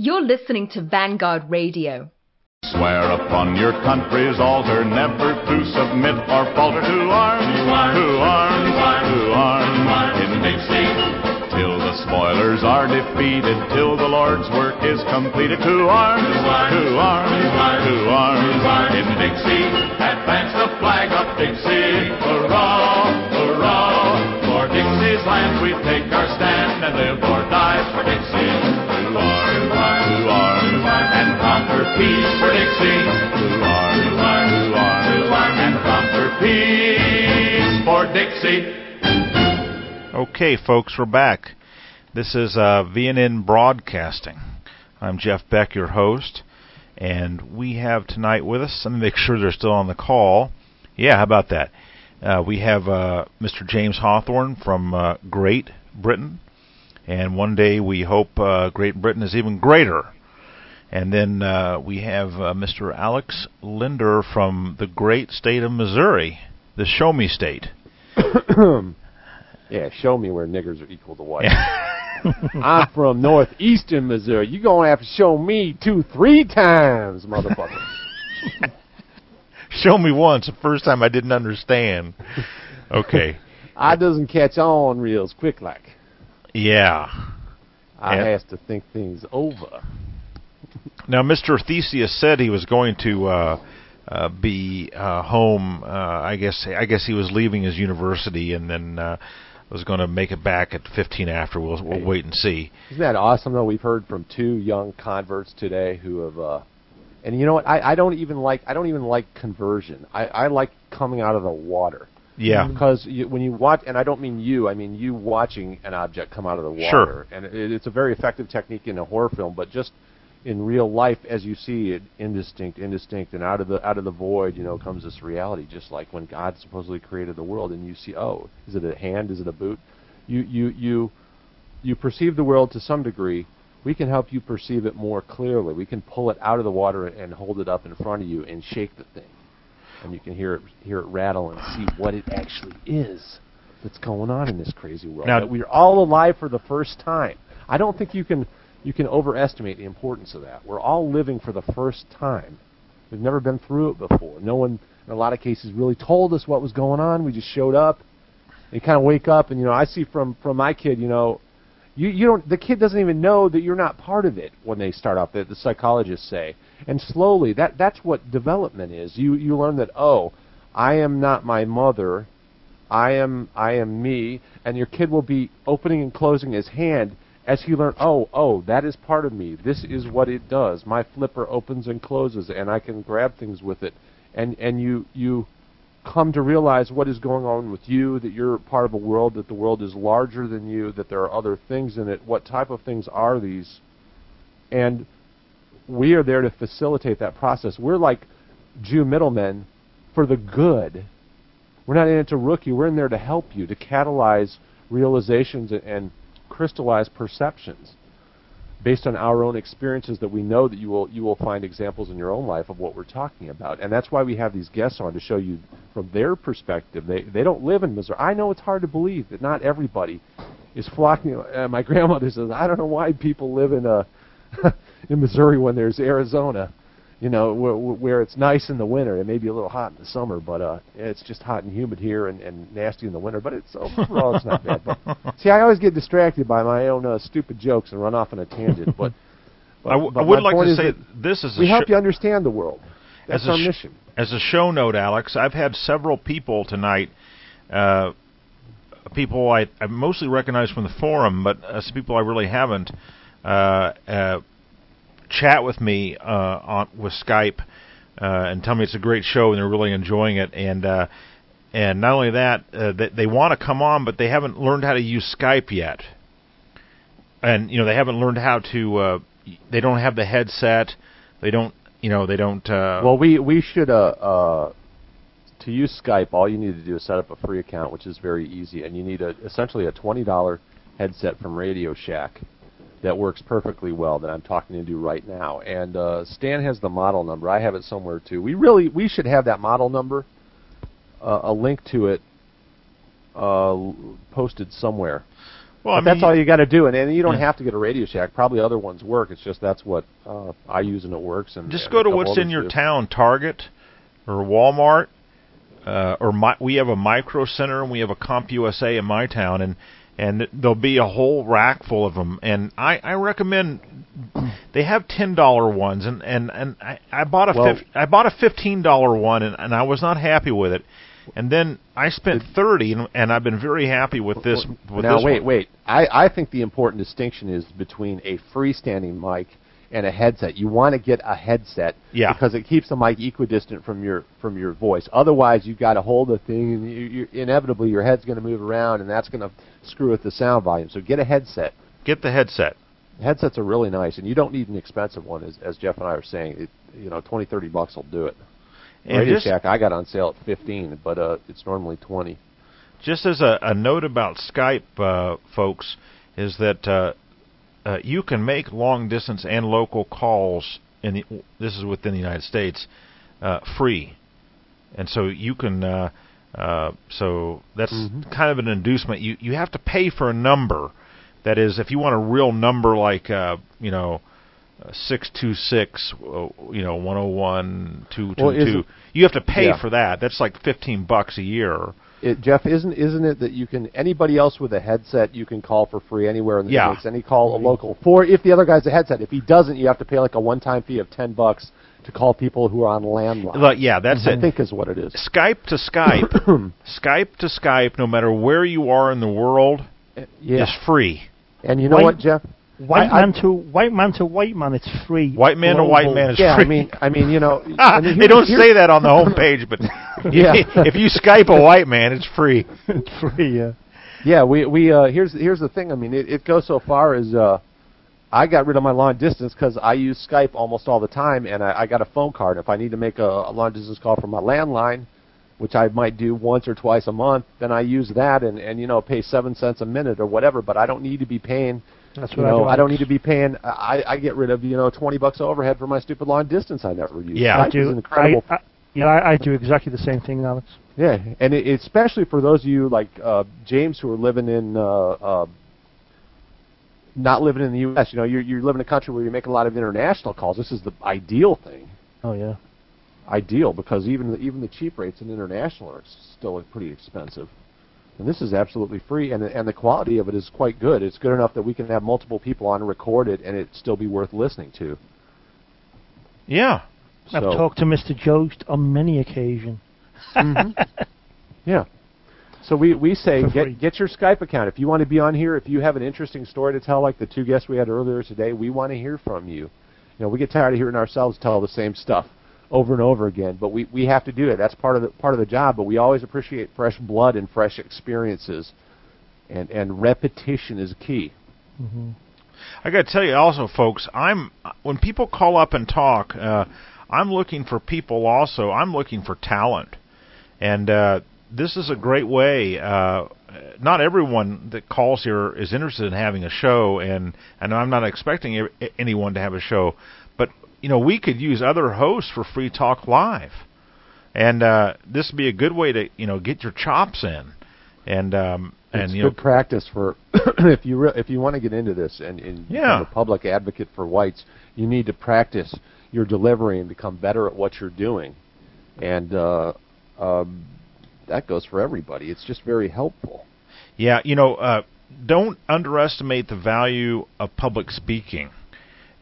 You're listening to Vanguard Radio. Swear upon your country's altar never to submit or falter to arms, to arms, to arms, to arms, in Dixie. Till the spoilers are defeated, till the Lord's work is completed. To arms, to arms, to arms, in Dixie. Advance the flag of Dixie. Hurrah, hurrah. For Dixie's land we take our stand and live or die for Dixie. Peace for Dixie. To arms, to arms, and conquer peace for Dixie. Okay, folks, we're back. This is uh, VNN Broadcasting. I'm Jeff Beck, your host, and we have tonight with us. Let me make sure they're still on the call. Yeah, how about that? Uh, we have uh, Mr. James Hawthorne from uh, Great Britain, and one day we hope uh, Great Britain is even greater. And then uh, we have uh, Mr. Alex Linder from the great state of Missouri, the Show Me State. Yeah, show me where niggers are equal to white. I'm from northeastern Missouri. You're going to have to show me two, three times, motherfucker. Show me once, the first time I didn't understand. Okay. I doesn't catch on real quick like. Yeah. I Yeah. has to think things over. Now, Mr. Theseus said he was going to uh, uh, be uh, home. Uh, I guess I guess he was leaving his university and then uh, was going to make it back at 15 after. We'll we'll wait and see. Isn't that awesome though? We've heard from two young converts today who have uh and you know what? I, I don't even like I don't even like conversion. I, I like coming out of the water. Yeah. Because you, when you watch, and I don't mean you, I mean you watching an object come out of the water. Sure. water, and it, it's a very effective technique in a horror film. But just in real life, as you see it, indistinct, indistinct, and out of the out of the void, you know, comes this reality. Just like when God supposedly created the world, and you see, oh, is it a hand? Is it a boot? You you you you perceive the world to some degree. We can help you perceive it more clearly. We can pull it out of the water and hold it up in front of you and shake the thing and you can hear it hear it rattle and see what it actually is that's going on in this crazy world. Now- that we're all alive for the first time. I don't think you can you can overestimate the importance of that. We're all living for the first time. We've never been through it before. No one, in a lot of cases, really told us what was going on. We just showed up. You kind of wake up, and you know, I see from from my kid, you know, you you don't the kid doesn't even know that you're not part of it when they start off. The, the psychologists say, and slowly that that's what development is. You you learn that oh, I am not my mother, I am I am me, and your kid will be opening and closing his hand as he learn. Oh oh, that is part of me. This is what it does. My flipper opens and closes, and I can grab things with it, and and you you come to realize what is going on with you, that you're part of a world, that the world is larger than you, that there are other things in it. What type of things are these? And we are there to facilitate that process. We're like Jew middlemen for the good. We're not in it to rook you. We're in there to help you, to catalyze realizations and, and crystallize perceptions based on our own experiences that we know that you will you will find examples in your own life of what we're talking about. And that's why we have these guests on to show you from their perspective. They they don't live in Missouri. I know it's hard to believe that not everybody is flocking. Uh, my grandmother says, I don't know why people live in uh, in Missouri when there's Arizona. You know, where, where it's nice in the winter. It may be a little hot in the summer, but uh, it's just hot and humid here and, and nasty in the winter. But it's overall it's not bad. But see, I always get distracted by my own uh, stupid jokes and run off on a tangent. But, but I, w- but I would like to say this is a we help sh- you understand the world. That's as a our sh- mission. As a show note, Alex, I've had several people tonight, uh, people I, I mostly recognize from the forum, but uh, some people I really haven't, uh, uh, chat with me uh, on with Skype uh, and tell me it's a great show and they're really enjoying it. And uh, and not only that, uh, they, they want to come on, but they haven't learned how to use Skype yet. And you know they haven't learned how to. They don't have the headset. They don't. You know they don't. Well, we we should uh, uh, to use Skype. All you need to do is set up a free account, which is very easy, and you need a essentially a twenty dollar headset from Radio Shack that works perfectly well that I'm talking into right now. And uh, Stan has the model number. I have it somewhere too. We really we should have that model number, uh, a link to it, uh, posted somewhere. Well, I But that's mean, all you got to do, and, and you don't Yeah. have to get a Radio Shack. Probably other ones work. It's just that's what uh, I use and it works. And Just and go to what's in your do. town, Target or Walmart, uh, or my, we have a Micro Center and we have a CompUSA in my town, and and there'll be a whole rack full of them. And I, I recommend they have ten dollar ones, and and and I, I bought a Well- fif- I bought a fifteen dollar one, and, and I was not happy with it. And then I spent thirty, and, and I've been very happy with this. With now this wait, one. wait. I, I think the important distinction is between a freestanding mic and a headset. You want to get a headset Yeah. because it keeps the mic equidistant from your from your voice. Otherwise, you've got to hold the thing, and you, you, inevitably your head's going to move around, and that's going to screw with the sound volume. So get a headset. Get the headset. Headsets are really nice, and you don't need an expensive one, as, as Jeff and I are saying. It, you know, twenty, thirty bucks will do it. And Radio just- Shack I got on sale at fifteen, but uh, it's normally twenty. just as a, a note about Skype, uh, folks, is that uh, uh, you can make long distance and local calls. In the, this is within the United States, uh, free, and so you can. Uh, uh, so that's Mhm. kind of an inducement. You you have to pay for a number. That is, if you want a real number like uh, you know. Six two six, you know, one zero one two Well, two is two. it- You have to pay Yeah. for that. That's like fifteen bucks a year. It, Jeff, isn't isn't it that you can anybody else with a headset you can call for free anywhere in the Yeah. makes any call a local for if the other guy's a headset. If he doesn't, you have to pay like a one time fee of ten bucks to call people who are on landline. Like, yeah, that's I it. think is what it is. Skype to Skype, Skype to Skype, no matter where you are in the world, Yeah, is free. and you know White- what, Jeff? White I- I- man to white man to white man, it's free. White man to white man is Yeah, free. I mean, I mean, you know, Ah, and they don't here- say that on the homepage, but Yeah. if you Skype a white man, it's free. it's free. Yeah. Yeah, we we uh, here's here's the thing. I mean, it, it goes so far as uh, I got rid of my long distance because I use Skype almost all the time, and I, I got a phone card. If I need to make a, a long distance call from my landline, which I might do once or twice a month, then I use that and and you know pay seven cents a minute or whatever. But I don't need to be paying. That's You what know, I do. I don't need to be paying. I I get rid of you know twenty bucks overhead for my stupid long distance I never use. Yeah. Skype I do. an incredible I, I, yeah, I, I do exactly the same thing, Alex. yeah, and it, especially for those of you like uh, James who are living in uh, uh, not living in the U.S. You know, you're you're living in a country where you make a lot of international calls. This is the ideal thing, Oh yeah. ideal because even the, even the cheap rates in international are still pretty expensive. And this is absolutely free, and and the quality of it is quite good. It's good enough that we can have multiple people on and record it, and it still be worth listening to. Yeah. I've talked to Mr. Jost on many occasions. Mm-hmm. Yeah. So we, we say get get your Skype account if you want to be on here. If you have an interesting story to tell, like the two guests we had earlier today, we want to hear from you. You know, we get tired of hearing ourselves tell the same stuff over and over again, but we, we have to do it. That's part of the part of the job. But we always appreciate fresh blood and fresh experiences, and and repetition is key. hmm I got to tell you also, folks. I'm when people call up and talk, uh, I'm looking for people. Also, I'm looking for talent, and uh, this is a great way. Uh, not everyone that calls here is interested in having a show, and and I'm not expecting anyone to have a show, but you know we could use other hosts for Free Talk Live, and uh, this would be a good way to you know get your chops in, and um, and it's you know good practice for if you re- if you want to get into this and, and Yeah. become a public advocate for whites, you need to practice your delivery and become better at what you're doing, and uh, um, that goes for everybody. It's just very helpful. Yeah, you know, uh, don't underestimate the value of public speaking.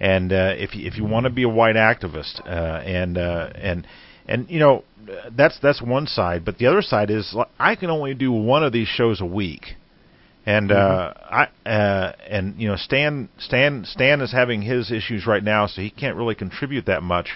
And uh, if you, if you want to be a white activist, uh, and uh, and and you know, that's that's one side. But the other side is I can only do one of these shows a week, and uh, I uh, and you know, Stan Stan Stan is having his issues right now, so he can't really contribute that much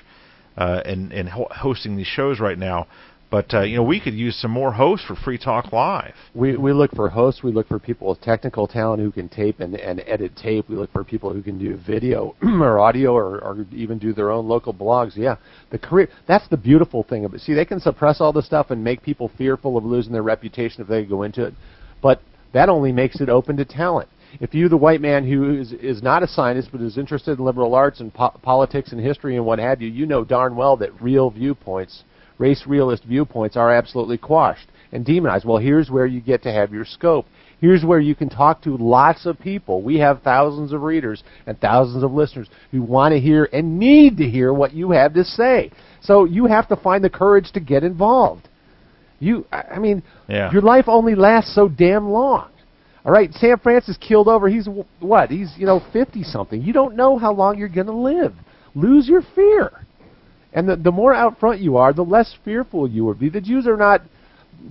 uh, in in ho- hosting these shows right now. But uh, you know, we could use some more hosts for Free Talk Live. We we look for hosts. We look for people with technical talent who can tape and, and edit tape. We look for people who can do video or audio or, or even do their own local blogs. Yeah, the career. That's the beautiful thing of it. See, they can suppress all this stuff and make people fearful of losing their reputation if they go into it, but that only makes it open to talent. If you, the white man who is is not a scientist but is interested in liberal arts and po- politics and history and what have you, you know darn well that real viewpoints race realist viewpoints are absolutely quashed and demonized. Well, here's where you get to have your scope. Here's where you can talk to lots of people. We have thousands of readers and thousands of listeners who want to hear and need to hear what you have to say. So you have to find the courage to get involved. You, I mean, Yeah. your life only lasts so damn long. All right, Sam Francis killed over. He's what? He's you know fifty something. You don't know how long you're going to live. Lose your fear, and the the more out front you are, the less fearful you will be. The Jews are not.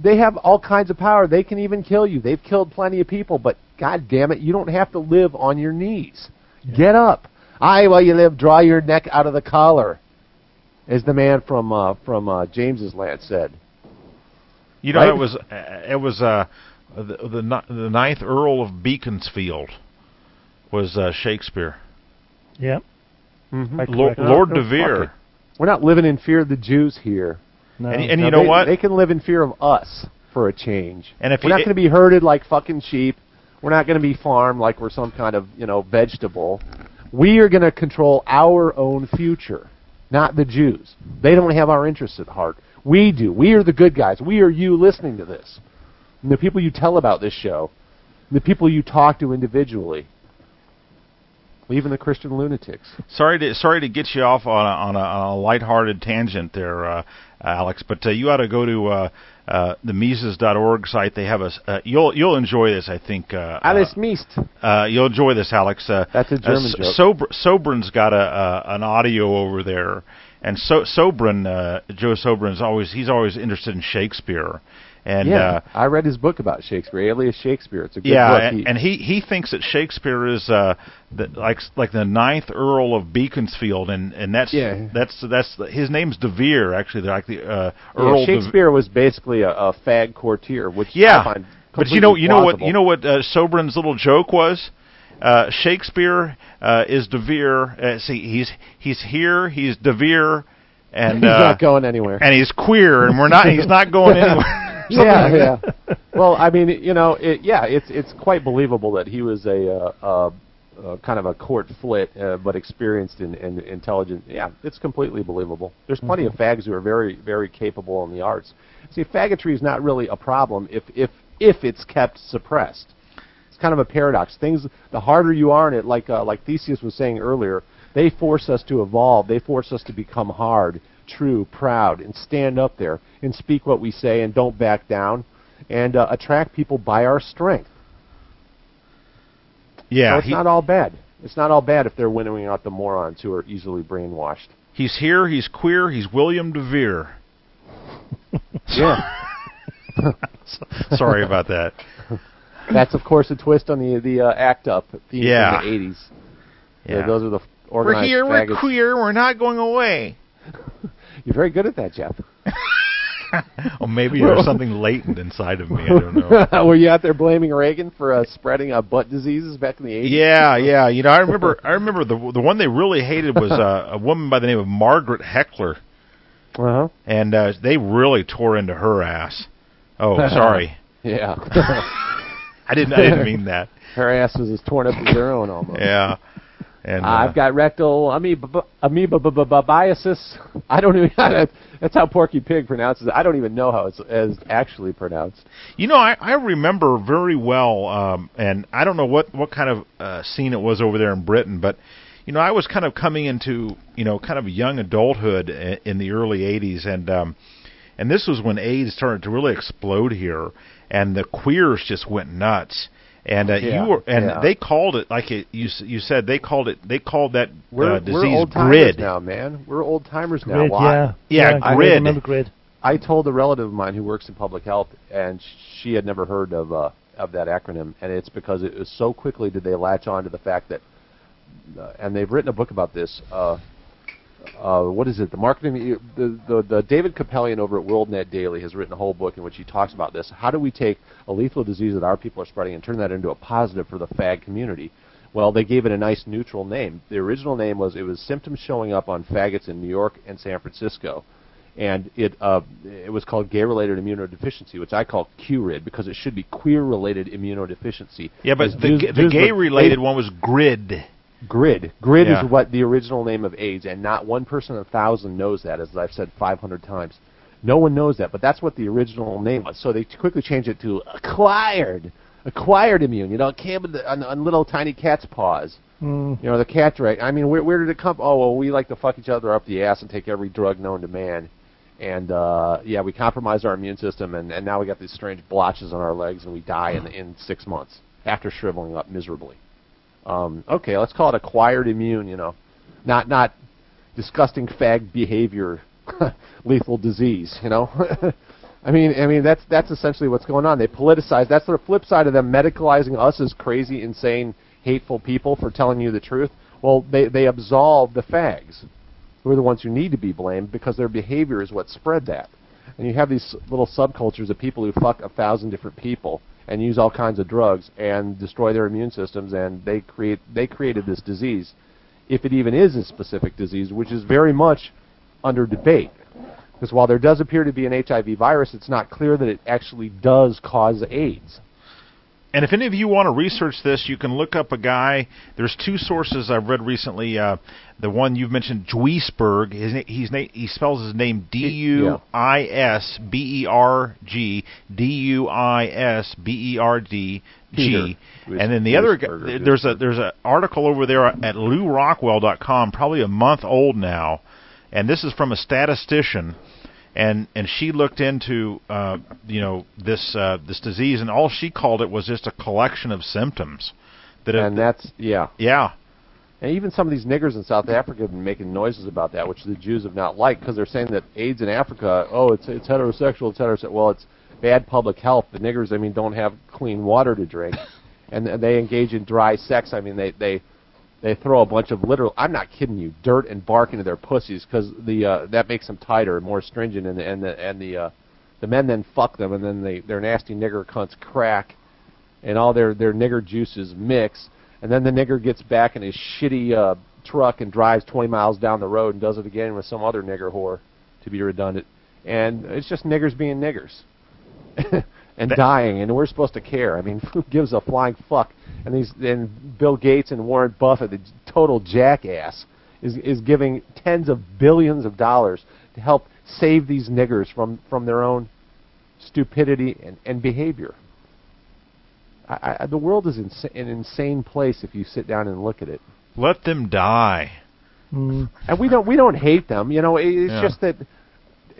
They have all kinds of power. They can even kill you. They've killed plenty of people, but God damn it, you don't have to live on your knees. Get up. I, while you live, draw your neck out of the collar, as the man from uh, from uh, James's land said. You know, Right? it was uh, it was uh, the the the ninth Earl of Beaconsfield was uh, Shakespeare. Yeah. Mm-hmm. Lord, correct. Lord no, de fuck Vere. We're not living in fear of the Jews here. No. And, and Now, you know they, what? They can live in fear of us for a change. And if we're not going to be herded like fucking sheep, we're not going to be farmed like we're some kind of you know vegetable. We are going to control our own future, not the Jews. They don't have our interests at heart. We do. We are the good guys. We are you listening to this. And the people you tell about this show, the people you talk to individually, even the Christian lunatics. Sorry to sorry to get you off on a, on a, on a lighthearted tangent there, uh, Alex. But uh, you ought to go to uh, uh, the Mises.org site. They have a uh, you'll you'll enjoy this. I think. Uh, Alice Meest. Uh, you'll enjoy this, Alex. Uh, That's a German uh, joke. Sober, Sobran's got a uh, an audio over there, and so Sobran, uh, Joe Sobran's always he's always interested in Shakespeare, and yeah, uh, I read his book about Shakespeare, Alias Shakespeare. It's a good yeah, book. and, He- and he he thinks that Shakespeare is uh, the, like like the ninth Earl of Beaconsfield, and and that's Yeah. that's that's the, his name's De Vere actually. They're like the uh, Yeah, Earl. De- Shakespeare was basically a, a fag courtier, which Yeah, I find but you know, you know what, plausible. you know what uh, Sobran's little joke was. Uh, Shakespeare uh, is De Vere. Uh, see, he's he's here. He's De Vere, and he's uh, not going anywhere. and he's queer, and we're not. He's not going anywhere. Yeah, like yeah. well, I mean, you know, it, yeah, it's it's quite believable that he was a uh, uh, uh, kind of a court flit, uh, but experienced and, and intelligent. Yeah, it's completely believable. There's plenty of fags who are very very capable in the arts. See, faggotry is not really a problem if if if it's kept suppressed. It's kind of a paradox. Things the harder you are in it, like uh, like Theseus was saying earlier, they force us to evolve. They force us to become hard, true, proud, and stand up there and speak what we say and don't back down, and uh, attract people by our strength. So Yeah, it's he, not all bad. It's not all bad if they're winnowing out the morons who are easily brainwashed. he's here. He's queer. He's William De Vere. Yeah, Sorry about that. that's of course a twist on the the uh, ACT UP theme Yeah. from the '80s. Yeah. those are the f- We're organized here. We're queer. We're not going away. You're very good at that, Jeff. Oh, maybe there's something latent inside of me. I don't know. Were you out there blaming Reagan for uh, spreading uh, butt diseases back in the 80s? Yeah, yeah. You know, I remember. I remember the the one they really hated was uh, a woman by the name of Margaret Heckler, Uh-huh. and uh, they really tore into her ass. Oh, sorry. Yeah. I didn't. I didn't mean that. Her ass was as torn up as their own almost. Yeah. And uh, I've got rectal amoeba amoeba b- b- b- biasis. I don't even. That's how Porky Pig pronounces it. I don't even know how it's as actually pronounced. You know, I, I remember very well, um, and I don't know what what kind of uh, scene it was over there in Britain, but you know, I was kind of coming into you know kind of young adulthood in the early '80s, and um, and this was when AIDS started to really explode here, and the queers just went nuts. And uh, Yeah, you were, and yeah. they called it like it, you s- you said they called it they called that We're uh, disease we're grid. now, man. We're old timers now. Grid, Well, I- yeah. Yeah, I grid. remember grid. I told a relative of mine who works in public health, and she had never heard of uh, of that acronym, and it's because it was so quickly did they latch on to the fact that, uh, and they've written a book about this. Uh, uh, what is it? The marketing. The, the the David Kupelian over at WorldNet Daily has written a whole book in which he talks about this. How do we take a lethal disease that our people are spreading and turn that into a positive for the fag community? Well, they gave it a nice neutral name. The original name was it was symptoms showing up on faggots in New York and San Francisco and it uh, it was called gay-related immunodeficiency, which I call QRID because it should be queer-related immunodeficiency. Yeah, but the, g- the gay-related one was grid. GRID. GRID Yeah. is what the original name of AIDS, and not one person in a thousand knows that, as I've said 500 times. No one knows that, but that's what the original name was. So they quickly changed it to acquired acquired immune. You know, it came the, on, on little tiny cat's paws. Mm. You know, the cat drag. I mean, where, where did it come? Oh, well, we like to fuck each other up the ass and take every drug known to man. And uh, yeah, we compromised our immune system, and, and now we got these strange blotches on our legs, and we die in in six months after shriveling up miserably. Um, okay, let's call it acquired immune. You know, not not disgusting fag behavior, lethal disease. You know. I mean, I mean that's that's essentially what's going on. They politicize. That's the flip side of them medicalizing us as crazy, insane, hateful people for telling you the truth. Well, they they absolve the fags, who are the ones who need to be blamed because their behavior is what spread that. And you have these little subcultures of people who fuck a thousand different people and use all kinds of drugs and destroy their immune systems, and they create they created this disease, if it even is a specific disease, which is very much under debate. Because while there does appear to be an HIV virus, it's not clear that it actually does cause AIDS. And if any of you want to research this, you can look up a guy. There's two sources I've read recently. Uh, the one you've mentioned, Duisberg. His na- he's na- he spells his name D U I S B E R G D U I S B E R D G. And then the other guy, Duisberg or there's a there's an article over there at LewRockwell.com, probably a month old now, and this is from a statistician and and she looked into uh, you know this uh, this disease, and all she called it was just a collection of symptoms. That And it, that's yeah. yeah, And even some of these niggers in South Africa have been making noises about that, which the Jews have not liked because they're saying that AIDS in Africa, oh, it's it's heterosexual, it's heterosexual. Well, it's bad public health. The niggers, I mean, don't have clean water to drink, and they engage in dry sex. I mean, they they they throw a bunch of literal. I'm not kidding you, dirt and bark into their pussies because the uh, that makes them tighter and more stringent, and the, and the and the uh, the men then fuck them, and then they their nasty nigger cunts crack, and all their their nigger juices mix, and then the nigger gets back in his shitty uh, truck and drives 20 miles down the road and does it again with some other nigger whore, to be redundant, and it's just niggers being niggers. and That- dying, and we're supposed to care. I mean, who gives a flying fuck? And these, and Bill Gates and Warren Buffett, the total jackass, is is giving tens of billions of dollars to help save these niggers from from their own stupidity and, and behavior. I, I, the world is insa- an insane place if you sit down and look at it. let them die. Mm. And we don't we don't hate them. You know, it, it's Yeah. just that.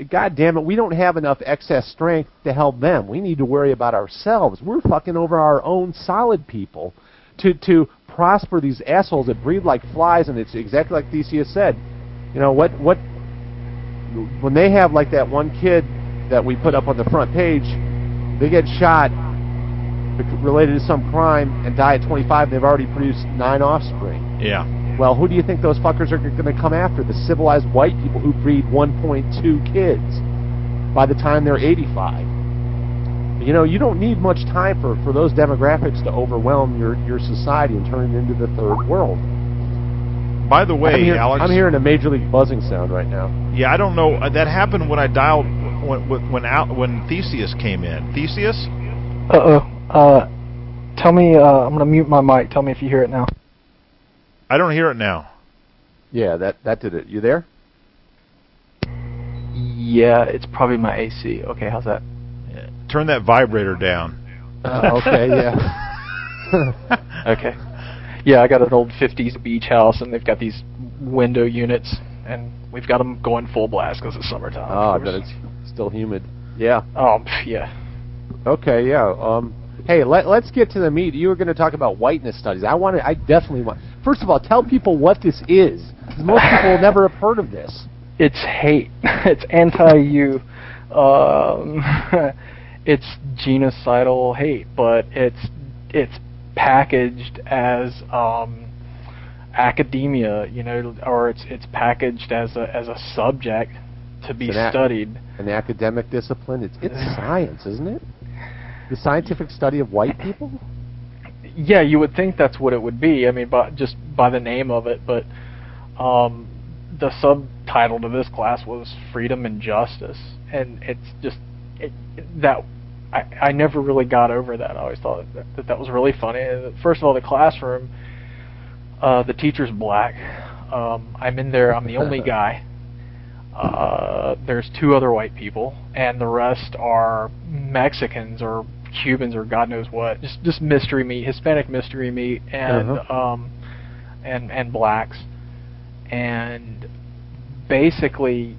God damn it, we don't have enough excess strength to help them. We need to worry about ourselves. We're fucking over our own solid people to to prosper these assholes that breed like flies. And it's exactly like Theseus said. You know what what when they have like that one kid that we put up on the front page, they get shot related to some crime and die at 25. They've already produced nine offspring. Yeah, Well, who do you think those fuckers are going to come after? The civilized white people who breed 1.2 kids by the time they're 85. You know, you don't need much time for, for those demographics to overwhelm your, your society and turn it into the third world. By the way, I'm, hear- Alex, I'm hearing a major league buzzing sound right now. yeah, I don't know. Uh, that happened when I dialed when when when, Al, when Theseus came in. Theseus, Uh oh. Uh, tell me. Uh, I'm gonna mute my mic. Tell me if you hear it now. I don't hear it now. Yeah, that, that did it. You there? Yeah, it's probably my AC. Okay, how's that? Turn that vibrator down. Uh, okay, yeah. Okay. Yeah, I got an old 50s beach house, and they've got these window units, and we've got them going full blast because it's summertime. Oh, I bet it's still humid. Yeah. Um, yeah. Okay, yeah. Um, hey, let, let's get to the meat. You were going to talk about whiteness studies. I want to. I definitely want. First of all, tell people what this is. Most people never have heard of this. It's hate. it's anti-you. Um, it's genocidal hate, but it's it's packaged as um, academia, you know, or it's it's packaged as a as a subject to be an studied. An academic discipline. It's it's science, isn't it? The scientific study of white people. Yeah, you would think that's what it would be. I mean, by, just by the name of it, but um, the subtitle to this class was "Freedom and Justice," and it's just it, that I, I never really got over that. I always thought that that, that was really funny. First of all, the classroom, uh, the teacher's black. Um, I'm in there. I'm the only guy. Uh, there's two other white people, and the rest are Mexicans or Cubans or God knows what, just just mystery meat, Hispanic mystery meat, and Uh-huh. um, and and blacks, and basically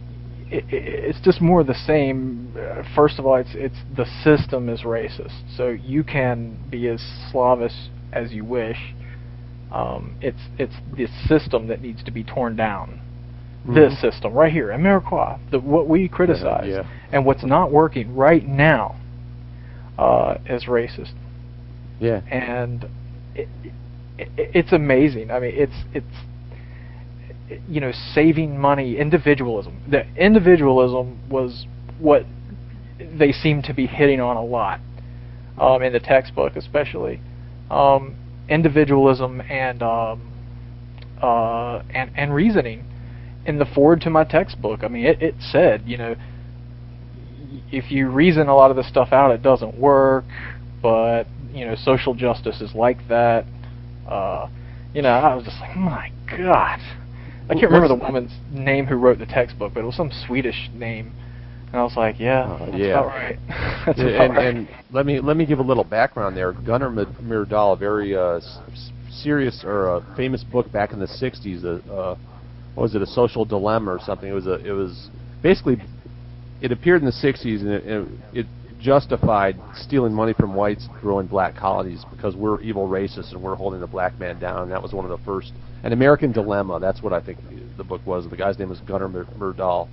it, it, it's just more of the same. Uh, first of all, it's it's the system is racist, so you can be as Slavish as you wish. Um, it's it's the system that needs to be torn down. This system right here, Ameriqua, the what we criticize, yeah. and what's not working right now uh, is racist Yeah. and it, it, it's amazing. I mean, it's it's you know saving money, individualism. The individualism was what they seem to be hitting on a lot um, in the textbook, especially um, individualism and um, uh, and and reasoning. In the forward to my textbook, I mean, it, it said, you know, if you reason a lot of this stuff out, it doesn't work. But you know, social justice is like that. Uh, you know, I was just like, my God, I can't remember the woman's name who wrote the textbook, but it was some Swedish name, and I was like, yeah, Uh, that's yeah. about right. that's Yeah, about and, right. and let me let me give a little background there. Gunnar Myrdal, a very uh, serious or uh, famous book back in the '60s. Uh, uh, what was it? A social dilemma or something? It was a. It was basically. It appeared in the '60s and it, it, it justified stealing money from whites, growing black colonies because we're evil racists and we're holding the black man down. And that was one of the first. An American dilemma. That's what I think the, book was. The guy's name was Gunnar Myr- Myrdal.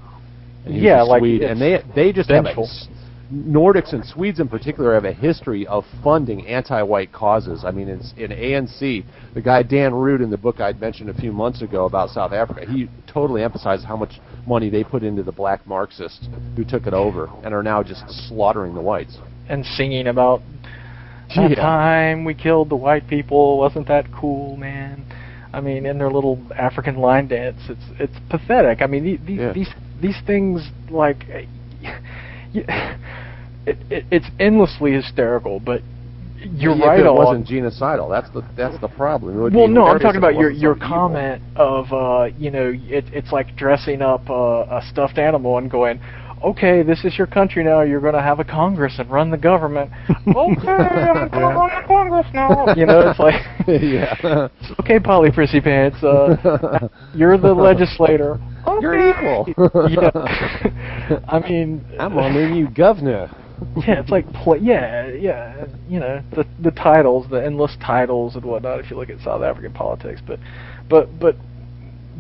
And he was Yeah, a like, Swede, and they they just have vengeful. s- Nordics and Swedes in particular have a history of funding anti-white causes. I mean, in, in ANC, the guy Dan Roodt in the book I'd mentioned a few months ago about South Africa, he totally emphasizes how much money they put into the black Marxists who took it over and are now just slaughtering the whites. and singing about that Yeah. time we killed the white people. Wasn't that cool, man? I mean, in their little African line dance, it's it's pathetic. I mean, the- these Yeah. these these things like. You, it, it, it's endlessly hysterical, but you're if right it wasn't genocidal. That's the that's the problem. Well, no, I'm talking about your your so evil. comment of uh, you know, it, it's like dressing up uh, a stuffed animal and going, okay, this is your country now. You're going to have a Congress and run the government. okay, I'm going to run the Congress now. You know, it's like, yeah. okay, Polly Prissy Pants, uh, you're the legislator. You're Okay. evil. yeah. I mean, I'm gonna new governor. yeah, it's like pl- yeah, yeah, you know the the titles, the endless titles and whatnot. If you look at South African politics, but but but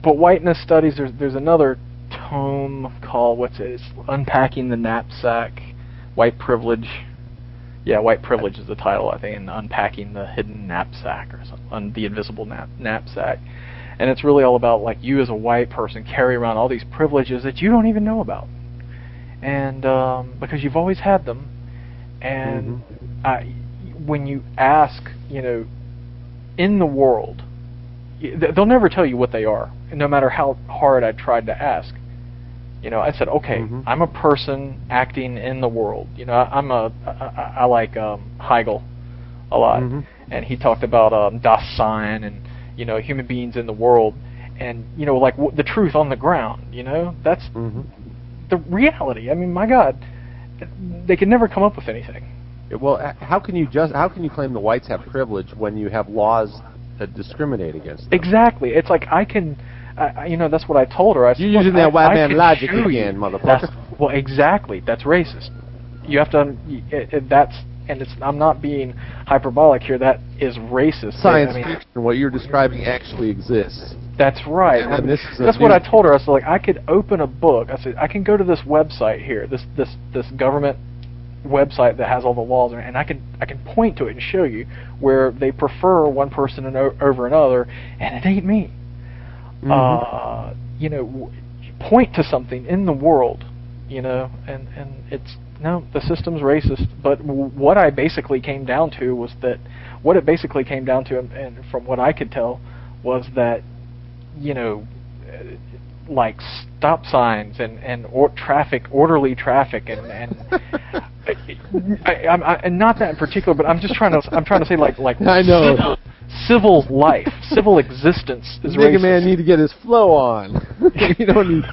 but whiteness studies. There's there's another tome call. what's it? It's unpacking the knapsack, white privilege. Yeah, white privilege is the title I think, and unpacking the hidden knapsack or something, un- the invisible knap- knapsack. And it's really all about like you as a white person carry around all these privileges that you don't even know about and um, because you've always had them, and I, when you ask, you know, in the world, they'll never tell you what they are, no matter how hard I tried to ask. You know, I said, okay, Mhm. I'm a person acting in the world. You know, I, I'm a, I, I, like um, Heigl a lot, Mhm. and he talked about um, Das Sein and you know human beings in the world, and you know like w- the truth on the ground. You know, that's hmm the reality. I mean, my God, they could never come up with anything. Well, how can you just how can you claim the whites have privilege when you have laws that discriminate against them? Exactly. It's like I can, I, you know, that's what I told her. I said, You're using that I- white I man logic show you." again, motherfucker. Well, exactly. That's racist. You have to. It, it, that's and it's. I'm not being hyperbolic here. That is racist. Science I mean, fiction, what you're describing actually exists. That's right. And I mean, this is that's what I told her. I said, like, I could open a book. I said, I can go to this website here, this this this government website that has all the laws, and I can I can point to it and show you where they prefer one person over another, and it ain't me. Mm-hmm. Uh, you know, point to something in the world, you know, and and it's no, the system's racist. But w- what I basically came down to was that what it basically came down to, and, and from what I could tell, was that you know, uh, like stop signs and and or traffic, orderly traffic, and and I, I'm I, and not that in particular, but I'm just trying to I'm trying to say like like I know. Civil, life, civil existence is Nigga racist. man need to get his flow on. you don't need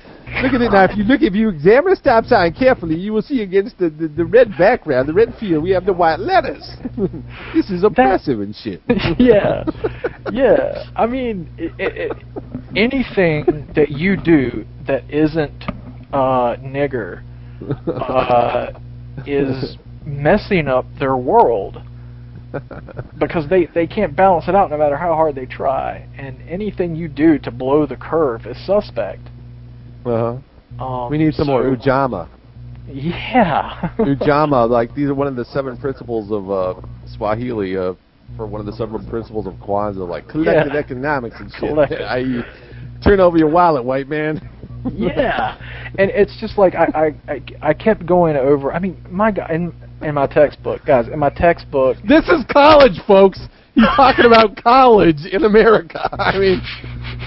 Look at it now. If you look, if you examine the stop sign carefully, you will see against the, the, the red background, the red field, we have the white letters. this is oppressive and shit. yeah, yeah. I mean, it, it, anything that you do that isn't uh, nigger uh, is messing up their world because they they can't balance it out no matter how hard they try. And anything you do to blow the curve is suspect. Uh-huh. Um, We need some more so- ujamaa. Yeah. Ujamaa, like these are one of the seven principles of uh, Swahili. Uh, for one of the seven principles of Kwanzaa, like collective Yeah. economics and shit. I.e., turn over your wallet, white man. yeah, and it's just like I, I I I kept going over. I mean, my guy in in my textbook, guys, in my textbook. This is college, folks. He's talking about college in America. I mean,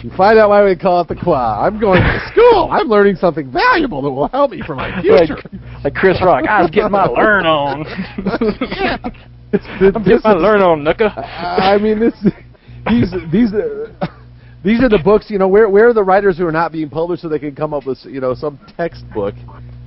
you find out why we call it the Qua. I'm going to school. I'm learning something valuable that will help me for my future. like like Chris Rock, I was getting my learn on. yeah. It's, this, I'm getting my is- learn on, Nuka. I mean, this, these, these, uh, these are the books. You know, where where are the writers who are not being published so they can come up with you know some textbook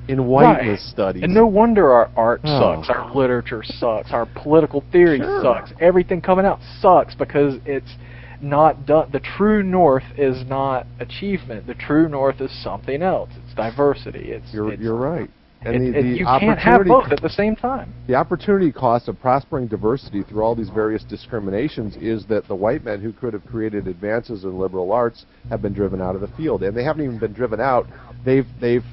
in whiteness Right. studies? And no wonder our art Oh. sucks, our literature sucks, our political theory Sure. sucks. Everything coming out sucks because it's not done. The true north is not achievement. The true north is something else. It's diversity. It's you're it's, you're right. And it- the, it- the you can't have both at the same time. the opportunity cost of prospering diversity through all these various discriminations is that the white men who could have created advances in liberal arts have been driven out of the field, and they haven't even been driven out. They've they've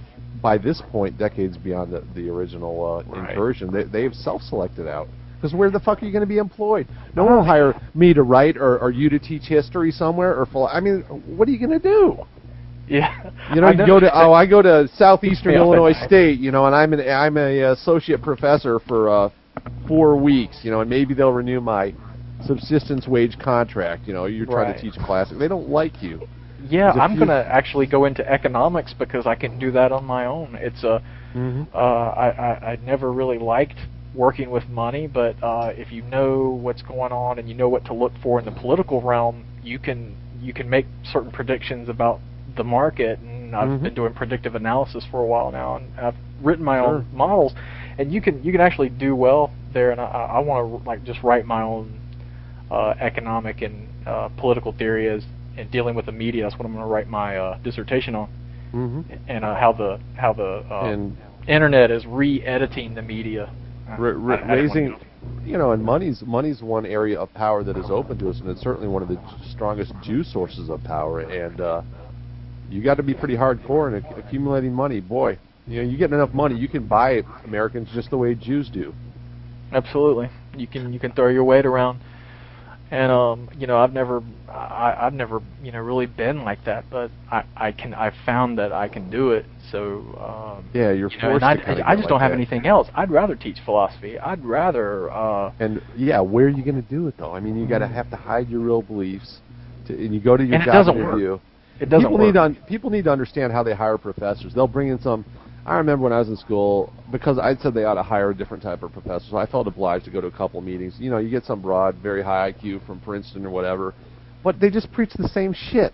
by this point decades beyond the, the original uh, Right. incursion. They, they've self-selected out. Because where the fuck are you going to be employed? No one will hire me to write or, or you to teach history somewhere or philo- I mean, what are you going to do? Yeah. You know, I you go to oh, I go to Southeastern me up at Illinois. State, you know, and I'm an I'm a associate professor for uh, four weeks, you know, and maybe they'll renew my subsistence wage contract. You know, you're trying to teach teach classic. They don't like you. Yeah, I'm gonna actually go into economics because I can do that on my own. It's a Mm-hmm. uh, I, I I never really liked working with money, but uh, if you know what's going on and you know what to look for in the political realm, you can you can make certain predictions about the market. And I've Mhm. been doing predictive analysis for a while now, and I've written my Sure. own models, and you can you can actually do well there. And I, I want to like just write my own uh, economic and uh, political theory as and dealing with the media. That's what I'm going to write my uh, dissertation on, Mm-hmm. and uh, how the how the uh, and internet is re-editing the media. Uh, ra- ra- I- I raising. You know, and money's money's one area of power that is open to us, and it's certainly one of the strongest Jew sources of power. And uh, you got to be pretty hardcore in accumulating money, boy. You know, you get enough money, you can buy Americans just the way Jews do. Absolutely, you can you can throw your weight around, and um, you know I've never I, I've never you know really been like that, but I I can I found that I can do it. So um, Yeah, you're you know, forced and I, to kinda I just like don't have that. anything else. I'd rather teach philosophy. I'd rather uh, And yeah, where are you going to do it though? I mean, you got to have to hide your real beliefs, to, and you go to your job doesn't work. interview. it doesn't people work. need to un- people need to understand how they hire professors. They'll bring in some. I remember when I was in school because I said they ought to hire a different type of professor. So I felt obliged to go to a couple meetings. You know, you get some broad, very high IQ from Princeton or whatever, but they just preach the same shit.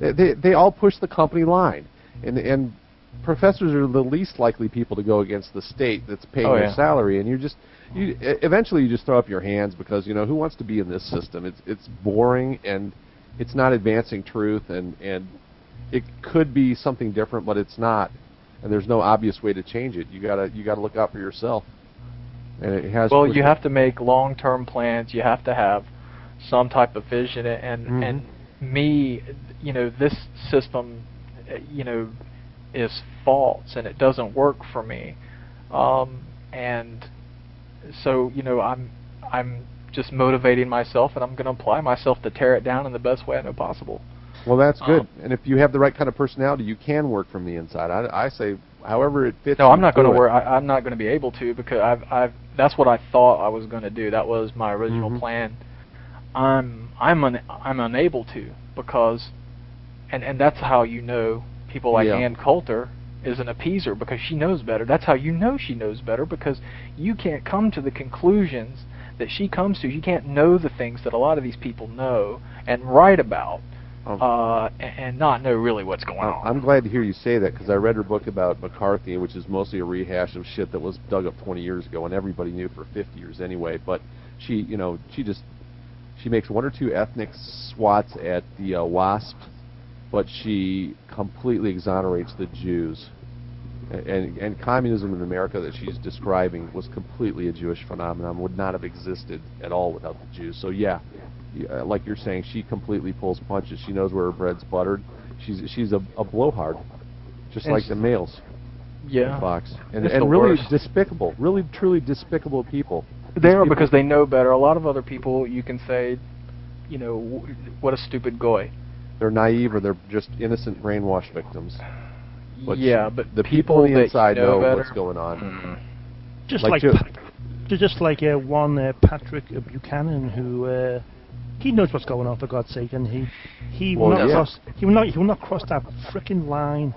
They they, they all push the company line, and and professors are the least likely people to go against the state that's paying Oh, their salary, and you just you eventually you just throw up your hands because you know who wants to be in this system? It's it's boring and it's not advancing truth, and and it could be something different, but it's not, and there's no obvious way to change it. You gotta you gotta look out for yourself, and it has. Well, you have to make long-term plans. You have to have some type of vision, and Mhm. and me, you know, this system, you know, is false and it doesn't work for me, um, and so you know, I'm I'm just motivating myself, and I'm going to apply myself to tear it down in the best way I know possible. Well, that's good. Um, and if you have the right kind of personality, you can work from the inside. I, I say, however it fits. No, I'm not going to work. I, I'm not going to be able to because I've, I've. That's what I thought I was going to do. That was my original Mhm. plan. I'm, I'm, un, I'm unable to because, and and that's how you know people like Yeah. Ann Coulter is an appeaser because she knows better. That's how you know she knows better because you can't come to the conclusions that she comes to. You can't know the things that a lot of these people know and write about. Um, uh, and not know really what's going on. I'm glad to hear you say that because I read her book about McCarthy, which is mostly a rehash of shit that was dug up 20 years ago and everybody knew for 50 years anyway. But she, you know, she just she makes one or two ethnic swats at the uh, WASP, but she completely exonerates the Jews. And, and communism in America that she's describing was completely a Jewish phenomenon, would not have existed at all without the Jews. So yeah, yeah, like you're saying, she completely pulls punches. She knows where her bread's buttered. She's she's a, a blowhard, just And like the males yeah, in Fox, and It's and really worst. despicable, really truly despicable people. they are people- because they know better. A lot of other people, you can say, you know, w- what a stupid goy. They're naive or they're just innocent brainwashed victims. But yeah, but the people, on the inside you know, better, what's going on. Mm. Just Like like, Joe- Pa- just like uh, one uh, Patrick uh, Buchanan who uh, he knows what's going on for God's sake, and he he will Well, not yeah. cross he will not he will not cross that frickin' line.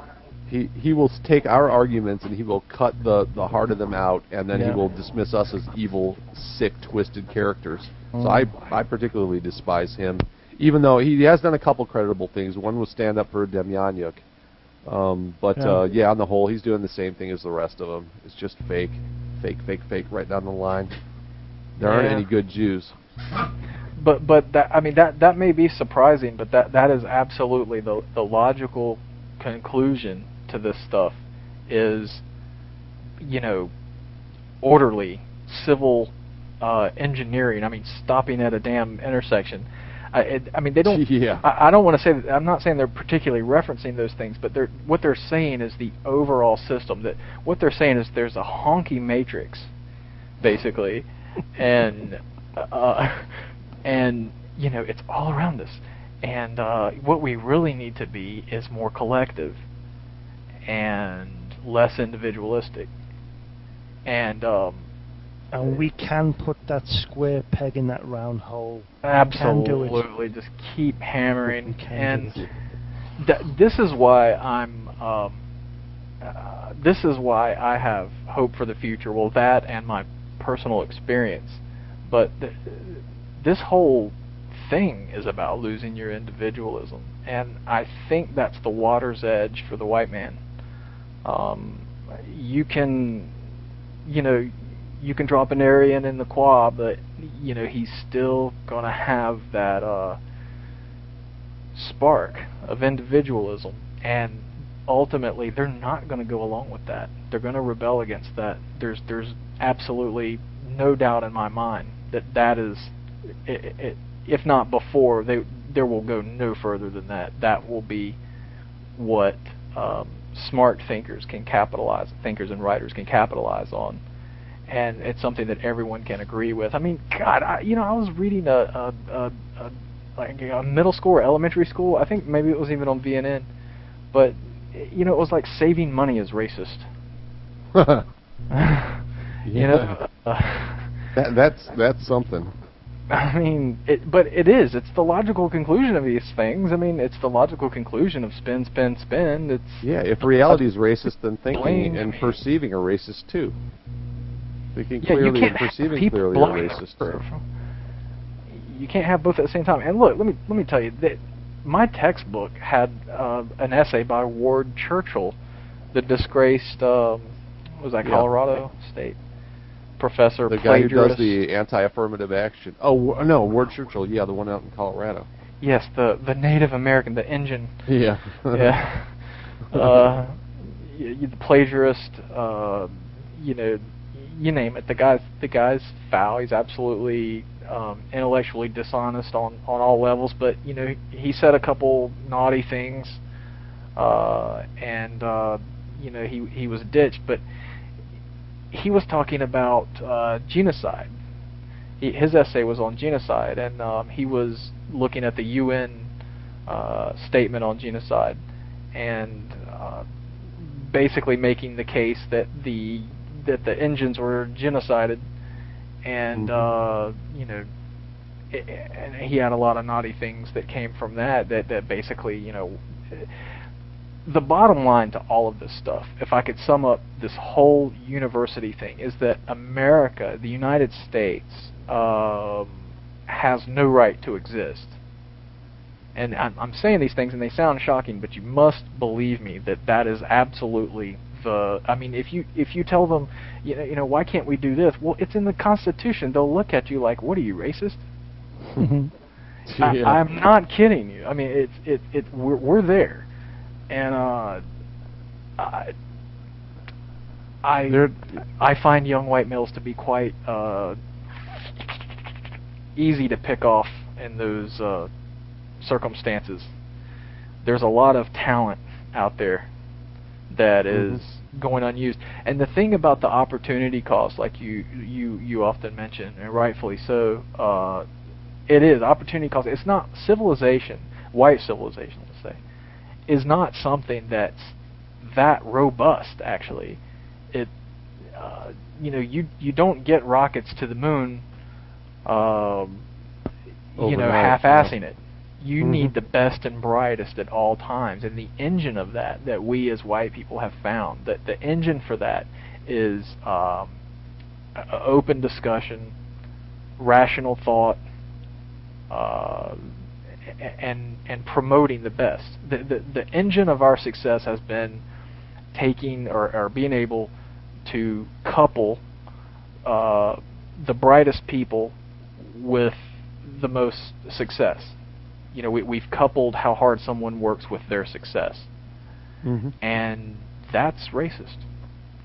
He he will take our arguments and he will cut the the heart of them out, and then he will dismiss us as evil, sick, twisted characters. So Mm. I I particularly despise him, even though he has done a couple creditable things. One was stand up for Demjanjuk. Um, but Yeah. uh, yeah, on the whole, he's doing the same thing as the rest of them. It's just fake, fake, fake, fake, right down the line. There aren't any good Jews. But but that I mean that that may be surprising, but that that is absolutely the the logical conclusion to this stuff is you know orderly civil uh, engineering. I mean stopping at a damn intersection. I it, I mean they don't. Yeah. I, I don't want to say that. I'm not saying they're particularly referencing those things, but they're what they're saying is the overall system. That what they're saying is there's a honky matrix, basically, and uh, and you know it's all around us. And uh, what we really need to be is more collective and less individualistic. And um, And we can put that square peg in that round hole. We can do it. absolutely just keep hammering and th- this is why I'm um, uh, this is why I have hope for the future well that and my personal experience but th- this whole thing is about losing your individualism and I think that's the water's edge for the white man um, you can you know you can drop an Aryan in the Qua, but you know he's still gonna have that uh, spark of individualism, and ultimately they're not gonna go along with that. They're gonna rebel against that. There's there's absolutely no doubt in my mind that that is, i i if not before, they there will go no further than that. That will be what um, smart thinkers can capitalize, thinkers and writers can capitalize on and it's something that everyone can agree with. I mean, God, I, you know, I was reading a, a, a, a like a middle school or elementary school. I think maybe it was even on VNN, but you know, it was like saving money is racist. You know, uh, that, that's that's something. I mean, it, but it is. It's the logical conclusion of these things. I mean, it's the logical conclusion of spin, spin, spin. It's Yeah, if reality is racist, then thinking and perceiving are racist too. Thinking yeah, clearly and perceiving clearly are racist. You can't have both at the same time. And look, let me let me tell you that my textbook had uh, an essay by Ward Churchill, the disgraced um, what was that Yeah. Colorado State professor, The guy who does the anti-affirmative action. Oh no, Ward Churchill. Yeah, the one out in Colorado. yes, the the Native American, the engine. Yeah. yeah. Uh, the plagiarist, uh, you know, you name it. The guy's the guy's foul. He's absolutely um, intellectually dishonest on on all levels. But you know, he, he said a couple naughty things, uh, and uh, you know, he he was ditched. But he was talking about uh, genocide. He, his essay was on genocide, and um, he was looking at the UN uh, statement on genocide, and uh, basically making the case that the that the engines were genocided, and uh, you know, i and he had a lot of naughty things that came from that. That that basically, you know, the bottom line to all of this stuff, if I could sum up this whole university thing, is that America, the United States, um, has no right to exist. And I'm, I'm saying these things and they sound shocking, but you must believe me that that is absolutely the. I mean, if you if you tell them, you know, you know, why can't we do this? Well, it's in the Constitution. They'll look at you like, what are you racist? I, I'm not kidding you. I mean, it's it it we're, we're there, and uh, I I They're- I find young white males to be quite uh, easy to pick off in those uh, circumstances. There's a lot of talent out there that Mhm. is going unused. And the thing about the opportunity cost, like you you you often mention, and rightfully so, uh, it is opportunity cost. It's not civilization, white civilization, is not something that's that robust. Actually, it uh, you know you you don't get rockets to the moon, um, you know, half-assing it. You Mhm. need the best and brightest at all times, and the engine of that that we as white people have found that the engine for that is um, open discussion, rational thought, uh, and and promoting the best. The, the the engine of our success has been taking or, or being able to couple uh, the brightest people with the most success. You know, we, we've coupled how hard someone works with their success, Mhm. and that's racist.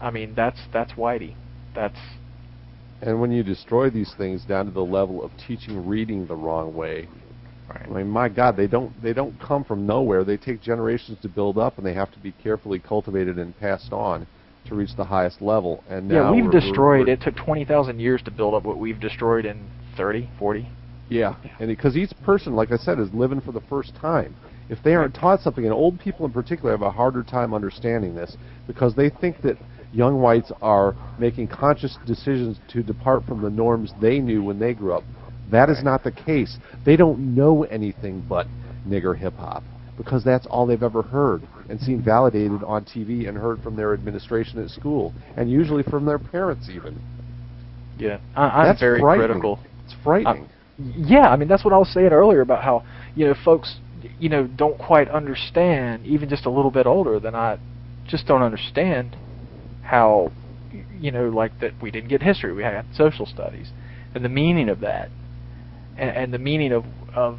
I mean, that's that's whitey. That's And when you destroy these things down to the level of teaching reading the wrong way, right. I mean, my God, they don't they don't come from nowhere. They take generations to build up, and they have to be carefully cultivated and passed on to reach the highest level. And yeah, we've we're- destroyed. we're- It took twenty thousand years to build up what we've destroyed in 30, 40. Yeah, and because each person, like I said, is living for the first time. If they aren't taught something, and old people in particular have a harder time understanding this because they think that young whites are making conscious decisions to depart from the norms they knew when they grew up. That is not the case. They don't know anything but nigger hip hop because that's all they've ever heard and seen validated on TV and heard from their administration at school and usually from their parents even. Yeah, I, I'm That's very critical. It's frightening. Uh, yeah, I mean that's what I was saying earlier about how you know folks you know don't quite understand even just a little bit older than I just don't understand how you know like that we didn't get history we had social studies and the meaning of that and, and the meaning of of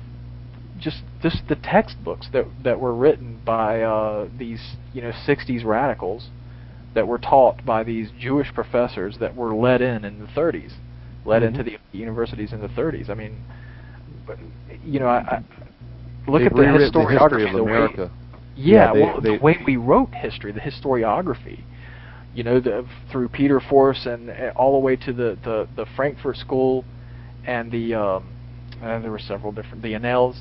just just the textbooks that that were written by uh, these you know 60s radicals that were taught by these Jewish professors that were let in in the 30s led Mhm. into the universities in the 30s. I mean, you know, I, I look They've at the the historiography history of the way- America. yeah, Yeah, they- well, they- the way we wrote history, the historiography, you know, the, through Peter Force and all the way to the, the, the Frankfurt School and the um, uh, there were several different the Annales.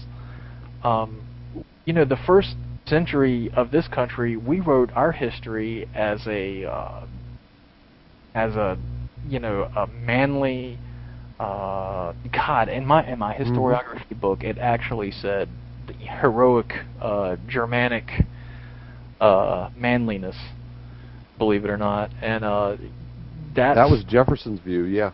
Um, you know, the first century of this country, we wrote our history as a uh, as a you know a manly uh, God in my in my Mm-hmm. historiography book it actually said the heroic uh, Germanic uh, manliness believe it or not and uh, that's, That was Jefferson's view, yeah.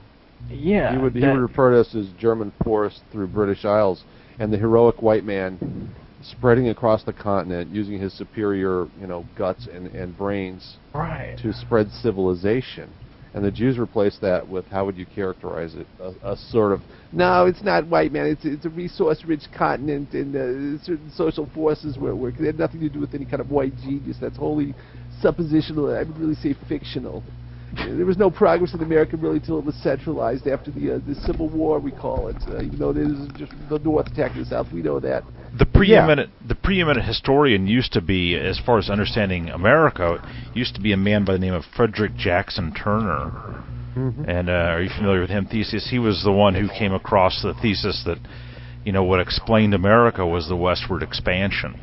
Yeah he would he that- would refer to us as German force through British Isles, and the heroic white man spreading across the continent using his superior, you know, guts and, and brains right to spread civilization. And the Jews replaced that with how would you characterize it? A, a sort of no, it's not white man. It's it's a resource-rich continent, and uh, certain social forces were. They had nothing to do with any kind of white genius. That's wholly suppositional. I would really say fictional. There was no progress in America really until it was centralized after the uh, the Civil War. We call it, uh, even though it is just the North attacking the South. We know that. The preeminent the preeminent historian used to be, as far as understanding America, used to be a man by the name of Frederick Jackson Turner. And uh, are you familiar with him? Thesis. He was the one who came across the thesis that, you know, what explained America was the westward expansion.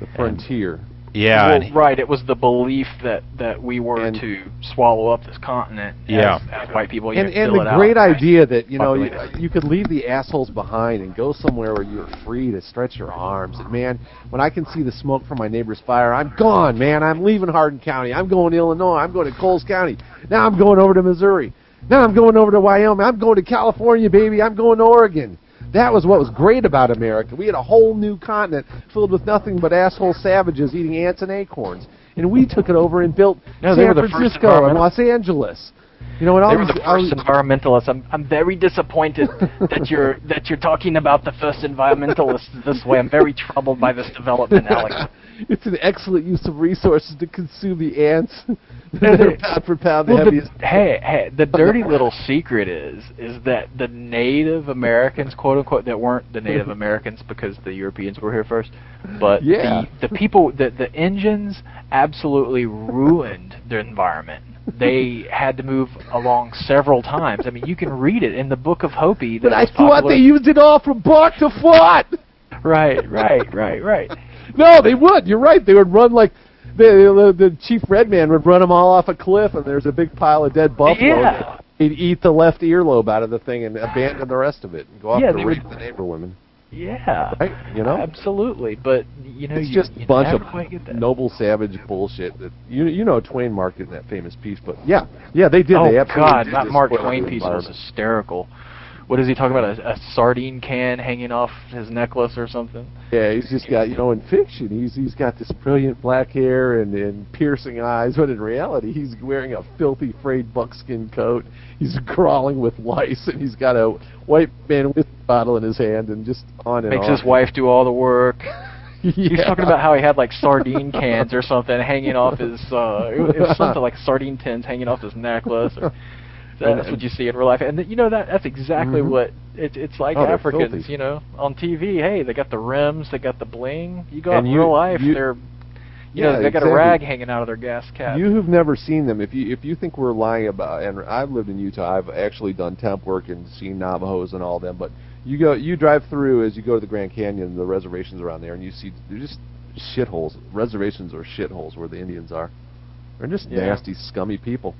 The frontier. Yeah. well, and right. It was the belief that that we were to swallow up this continent Yeah. as, as white people. you and and the great out, right? idea that you know you, you could leave the assholes behind and go somewhere where you're free to stretch your arms. And man, when I can see the smoke from my neighbor's fire, I'm gone, man. I'm leaving Hardin County. I'm going to Illinois. I'm going to Coles County. Now I'm going over to Missouri. Now I'm going over to Wyoming. I'm going to California, baby. I'm going to Oregon. That was what was great about America. We had a whole new continent filled with nothing but asshole savages eating ants and acorns, and we took it over and built No, San were the first Francisco and Los Angeles. You know, all They were the first environmentalists. I'm I'm very disappointed that you're that you're talking about the first environmentalists this way. I'm very troubled by this development, Alex. it's an excellent use of resources to consume the ants. They're pound for pound the Well, heaviest. the, hey, hey, the dirty little secret is is that the Native Americans, quote unquote, that weren't the Native Americans because the Europeans were here first, but Yeah. the the people, the the engines absolutely ruined the environment. They had to move along several times. I mean, you can read it in the Book of Hopi. But I thought popular- they used it all from bark to foot. right, right, right, right. No, they would. You're right. They would run like the the, the chief red man would run them all off a cliff, and there's a big pile of dead buffalo. Yeah. He'd eat the left earlobe out of the thing and abandon the rest of it and go off Yeah, to rape would- the neighbor women. Yeah, Right? You know? absolutely. But you know, It's you, just a bunch of noble savage bullshit that you you know Twain in that famous piece, but yeah, yeah they did. oh they absolutely God, did that Mark Twain piece was hysterical. What is he talking about? A, a sardine can hanging off his necklace or something? Yeah, he's just got you know in fiction he's he's got this brilliant black hair and, and piercing eyes, but in reality he's wearing a filthy frayed buckskin coat. He's crawling with lice, and he's got a white man whiskey bottle in his hand, and just on and Makes on. his wife do all the work. yeah. He's talking about how he had like sardine cans or something hanging off his. uh It was something like sardine tins hanging off his necklace. Or, that's what you see in real life, and you know that that's exactly Mhm. what it's. It's like Oh, Africans, you know, on TV. Hey, they got the rims, they got the bling. You go out in real life, you- they're, you Yeah, know, they got a rag hanging out of their gas cap. You who've never seen them, if you if you think we're lying about, and I've lived in Utah, I've actually done temp work and seen Navajos and all them. But you go, you drive through as you go to the Grand Canyon, the reservations around there, and you see they're just shitholes. Reservations are shitholes where the Indians are. They're just Yeah. nasty, scummy people.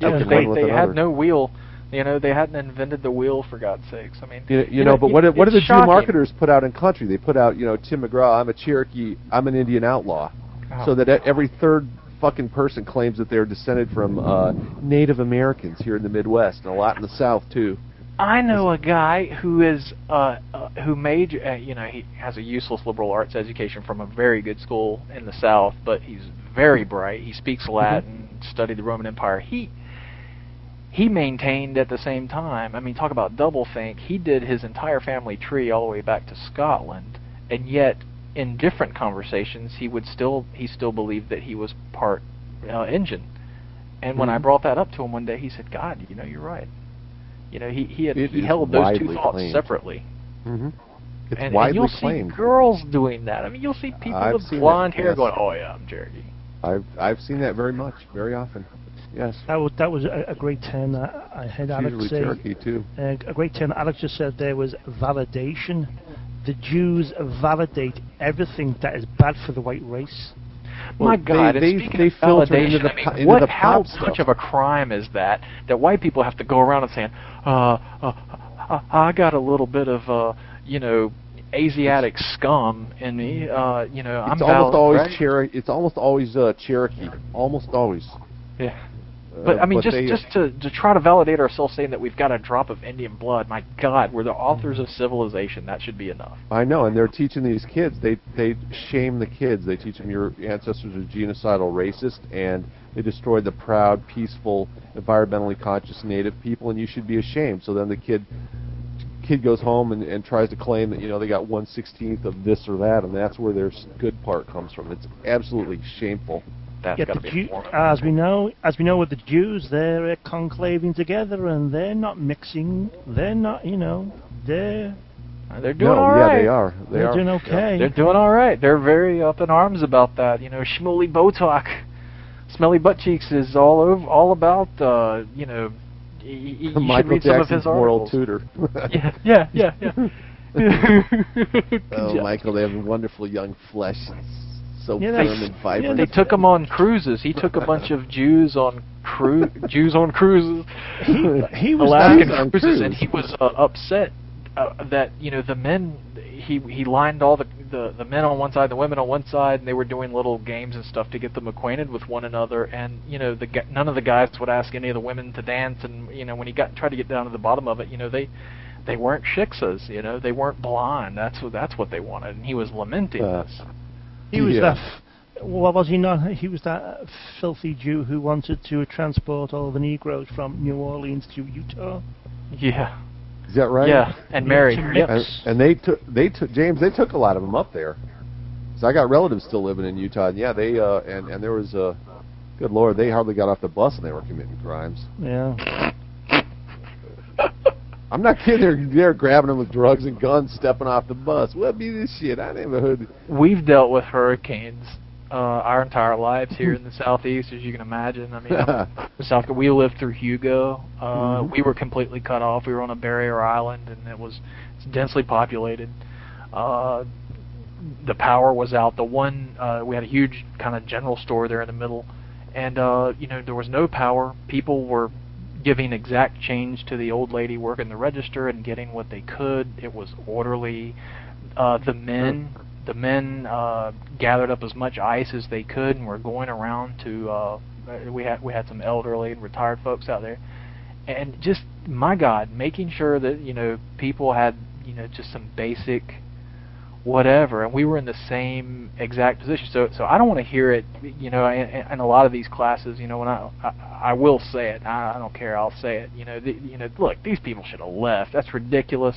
yeah, they they had no wheel. You know, they hadn't invented the wheel for God's sakes. I mean, You, you, you know, know, but what do- what do the it's Jew marketers put out in country? They put out, you know, Tim McGraw, I'm a Cherokee, I'm an Indian outlaw. Oh. so that every third fucking person claims that they're descended from uh, Native Americans here in the Midwest and a lot in the South too. I know a guy who is uh, uh who major uh, you know he has a useless liberal arts education from a very good school in the South, but he's very bright. He speaks Latin, studied the Roman Empire. He he maintained at the same time. I mean, talk about doublethink. He did his entire family tree all the way back to Scotland, and yet in different conversations he would still he still believed that he was part uh, Indian. And when I Mhm. brought that up to him one day, he said, "God, you know, you're right." You know, he he had he held those two thoughts claimed. separately. Mm-hmm. It's and, and you'll claimed. see girls doing that. I mean, you'll see people I've with blonde that, hair yes. going, "Oh yeah, I'm Cherokee." I've I've seen that very much, very often. Yes. That was that was a, a great ten. I, I heard Alex usually say Cherokee too. uh, a great ten. Alex just said there was validation. The Jews validate everything that is bad for the white race. Well, My they- God! they- they of filter into the I mean, into what, the how much of a crime is that that white people have to go around and saying, uh, uh, uh, "I got a little bit of, uh, you know, Asiatic scum in me. Uh, you know, I'm It's almost valid, always right? Cherokee. It's almost always uh, Cherokee. Almost always. Yeah. But um, I mean, just they- just to to try to validate ourselves, saying that we've got a drop of Indian blood. My God, we're the authors of civilization. That should be enough. I know, and they're teaching these kids. They they shame the kids. They teach them your ancestors are genocidal, racist, and they destroyed the proud, peaceful, environmentally conscious Native people, and you should be ashamed. So then the kid kid goes home and, and tries to claim that you know they got one sixteenth of this or that, and that's where their good part comes from. It's absolutely shameful. That's Yet got the to be Jew, a form of as we know, as we know with the Jews, they're uh, conclaving together and they're not mixing. They're not, you know, they're They're doing no, all yeah, they are. They they're are. doing okay. They're doing all right. They're very up in arms about that. You know, Shmuley Boteach, Smelly Butt Cheeks is all over, all about. Uh, you know, y- y- you should Michael read some of Jackson's his moral articles. tutor. Yeah, yeah, yeah, yeah. oh, Michael, they have wonderful young flesh, so Yeah, firm and vibrant. They took him on cruises. He took a bunch of Jews on cru- Jews on cruises, he, he was Alaskan Jews on cruises, and he was uh, upset uh, that you know the men. He he lined all the, the the men on one side, the women on one side, and they were doing little games and stuff to get them acquainted with one another. And you know the gu- none of the guys would ask any of the women to dance. And you know when he got tried to get down to the bottom of it, you know they they weren't shiksas, you know, they weren't blonde. That's what that's what they wanted, and he was lamenting Uh, this. He was Yeah. that. F- what was he not? He was that filthy Jew who wanted to transport all the Negroes from New Orleans to Utah. Yeah, Is that right? yeah, and Mary. To Yep. And, and they took they took James. They took a lot of them up there. So I got relatives still living in Utah. And yeah, they uh and and there was a good lord. They hardly got off the bus and they were committing crimes. Yeah. I'm not kidding. They're they're grabbing them with drugs and guns, stepping off the bus. What be this shit? I never heard. We've dealt with hurricanes uh, our entire lives here in the southeast, as you can imagine. I mean, South we lived through Hugo. Uh, Mhm. We were completely cut off. We were on a barrier island, and it was it's densely populated. Uh, the power was out. The one uh, we had a huge kind of general store there in the middle, and uh, you know there was no power. People were giving exact change to the old lady working the register and getting what they could. It was orderly. Uh, the men, the men uh, gathered up as much ice as they could and were going around to. Uh, we had we had some elderly and retired folks out there, and just my God, making sure that you know people had you know just some basic whatever and we were in the same exact position. So so I don't want to hear it you know in, in a lot of these classes you know when I I, I will say it I, I don't care I'll say it you know the, you know look these people should have left that's ridiculous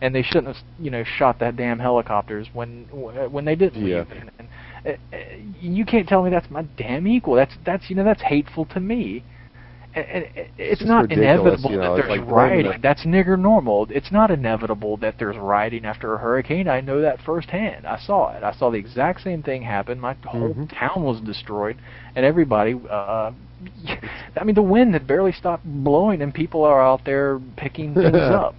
and they shouldn't have you know shot that damn helicopters when when they didn't Yeah. leave and, and uh, uh, you can't tell me that's my damn equal that's that's you know that's hateful to me and, it's not inevitable you know, that there's like rioting. the- That's nigger normal. It's not inevitable that there's rioting after a hurricane. I know that firsthand. I saw it. I saw the exact same thing happen. My whole Mhm. town was destroyed, and everybody. Uh, I mean, the wind had barely stopped blowing, and people are out there picking things up.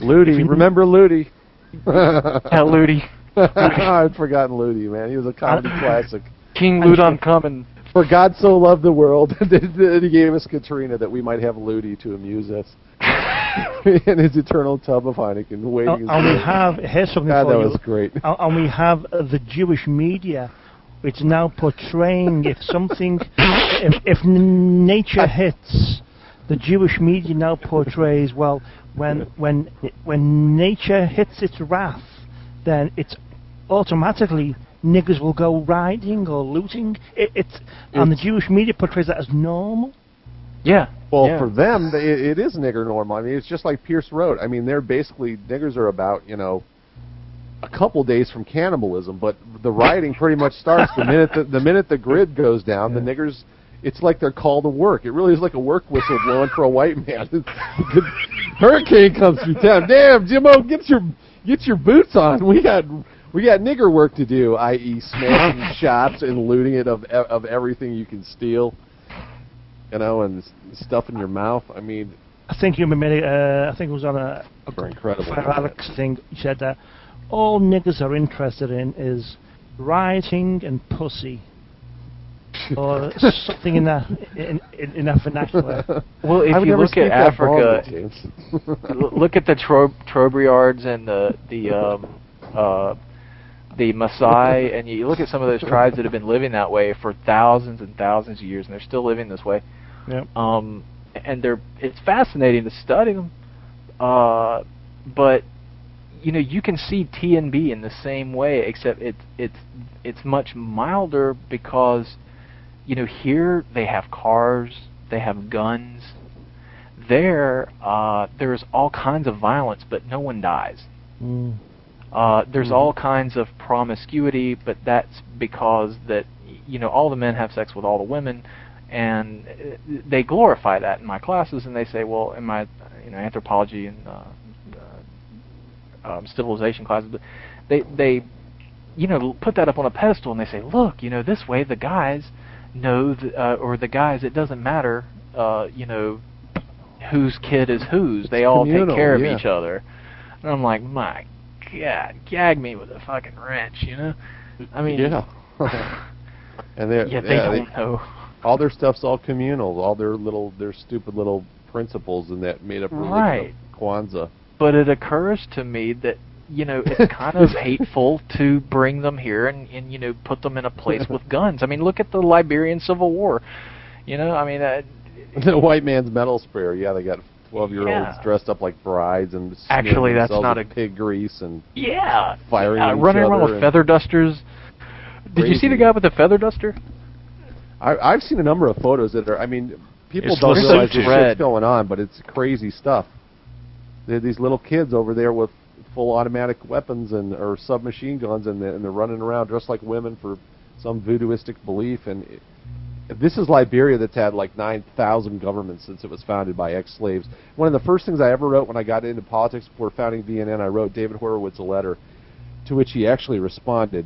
Ludi, remember Ludi? Yeah, Ludi. I'd forgotten Ludi, man. He was a comedy classic. King Ludon coming. For God so loved the world that he gave us Katrina that we might have Ludi to amuse us. in his eternal tub of Heineken, waiting. And, and we have here's something God, for that you. was great. And, and we have uh, the Jewish media. It's now portraying if something, if, if n- nature hits, the Jewish media now portrays well when when when nature hits its wrath, then it's automatically niggers will go rioting or looting. It, it's and the Jewish media portrays that as normal. Yeah. Well, yeah. for them, it, it is nigger normal. I mean, it's just like Pierce Road. I mean, they're basically niggers are about you know a couple days from cannibalism, but the rioting pretty much starts the minute the, the minute the grid goes down. The niggers, it's like they're called to work. It really is like a work whistle blowing for a white man. Hurricane comes through town. Damn, Jimbo, get your get your boots on. We got we got nigger work to do, i.e., smashing shops and looting it of of everything you can steal. You know, and s- stuff in your mouth. I mean, I think you remember. Uh, I think it was on a, a incredible. Alex thing. He said that all niggers are interested in is rioting and pussy, or something in that in, in, in that vernacular. Well, if I you look at Africa, boldly, look at the tro- Trobriands and the the um, uh, the Maasai, and you look at some of those tribes that have been living that way for thousands and thousands of years, and they're still living this way. Yep. Um, and they're it's fascinating to study them, uh, but you know you can see T and B in the same way, except it's it's it's much milder because you know here they have cars, they have guns. There, uh, there's all kinds of violence, but no one dies. Mm. Uh, there's Mhm. all kinds of promiscuity, but that's because that you know all the men have sex with all the women, and uh, they glorify that in my classes, and they say, well, in my you know anthropology and uh, uh, um, civilization classes, but they they you know put that up on a pedestal, and they say, look, you know this way the guys know, th- uh, or the guys it doesn't matter, uh, you know whose kid is whose. They all take communal, care of yeah. each other. And I'm like, my God, gag me with a fucking wrench, you know? I mean, yeah. and they're, yeah, they yeah, don't know. all their stuff's all communal. All their little, their stupid little principles in that made up religion Right. of Kwanzaa. But it occurs to me that you know it's kind of hateful to bring them here and, and you know put them in a place with guns. I mean, look at the Liberian Civil War. You know, I mean, uh, the white man's metal sprayer. Yeah, they got twelve-year-olds Yeah. dressed up like brides and Actually, that's themselves not with a- pig grease and Yeah, firing uh, at each running around with feather dusters. Did you see the guy with the feather duster? I, I've seen a number of photos that are. I mean, people It's don't realize suit this going on, but it's crazy stuff. There are these little kids over there with full automatic weapons and or submachine guns, and they're, and they're running around dressed like women for some voodooistic belief. And it, this is Liberia that's had like 9,000 governments since it was founded by ex-slaves. One of the first things I ever wrote when I got into politics before founding VNN, I wrote David Horowitz a letter, to which he actually responded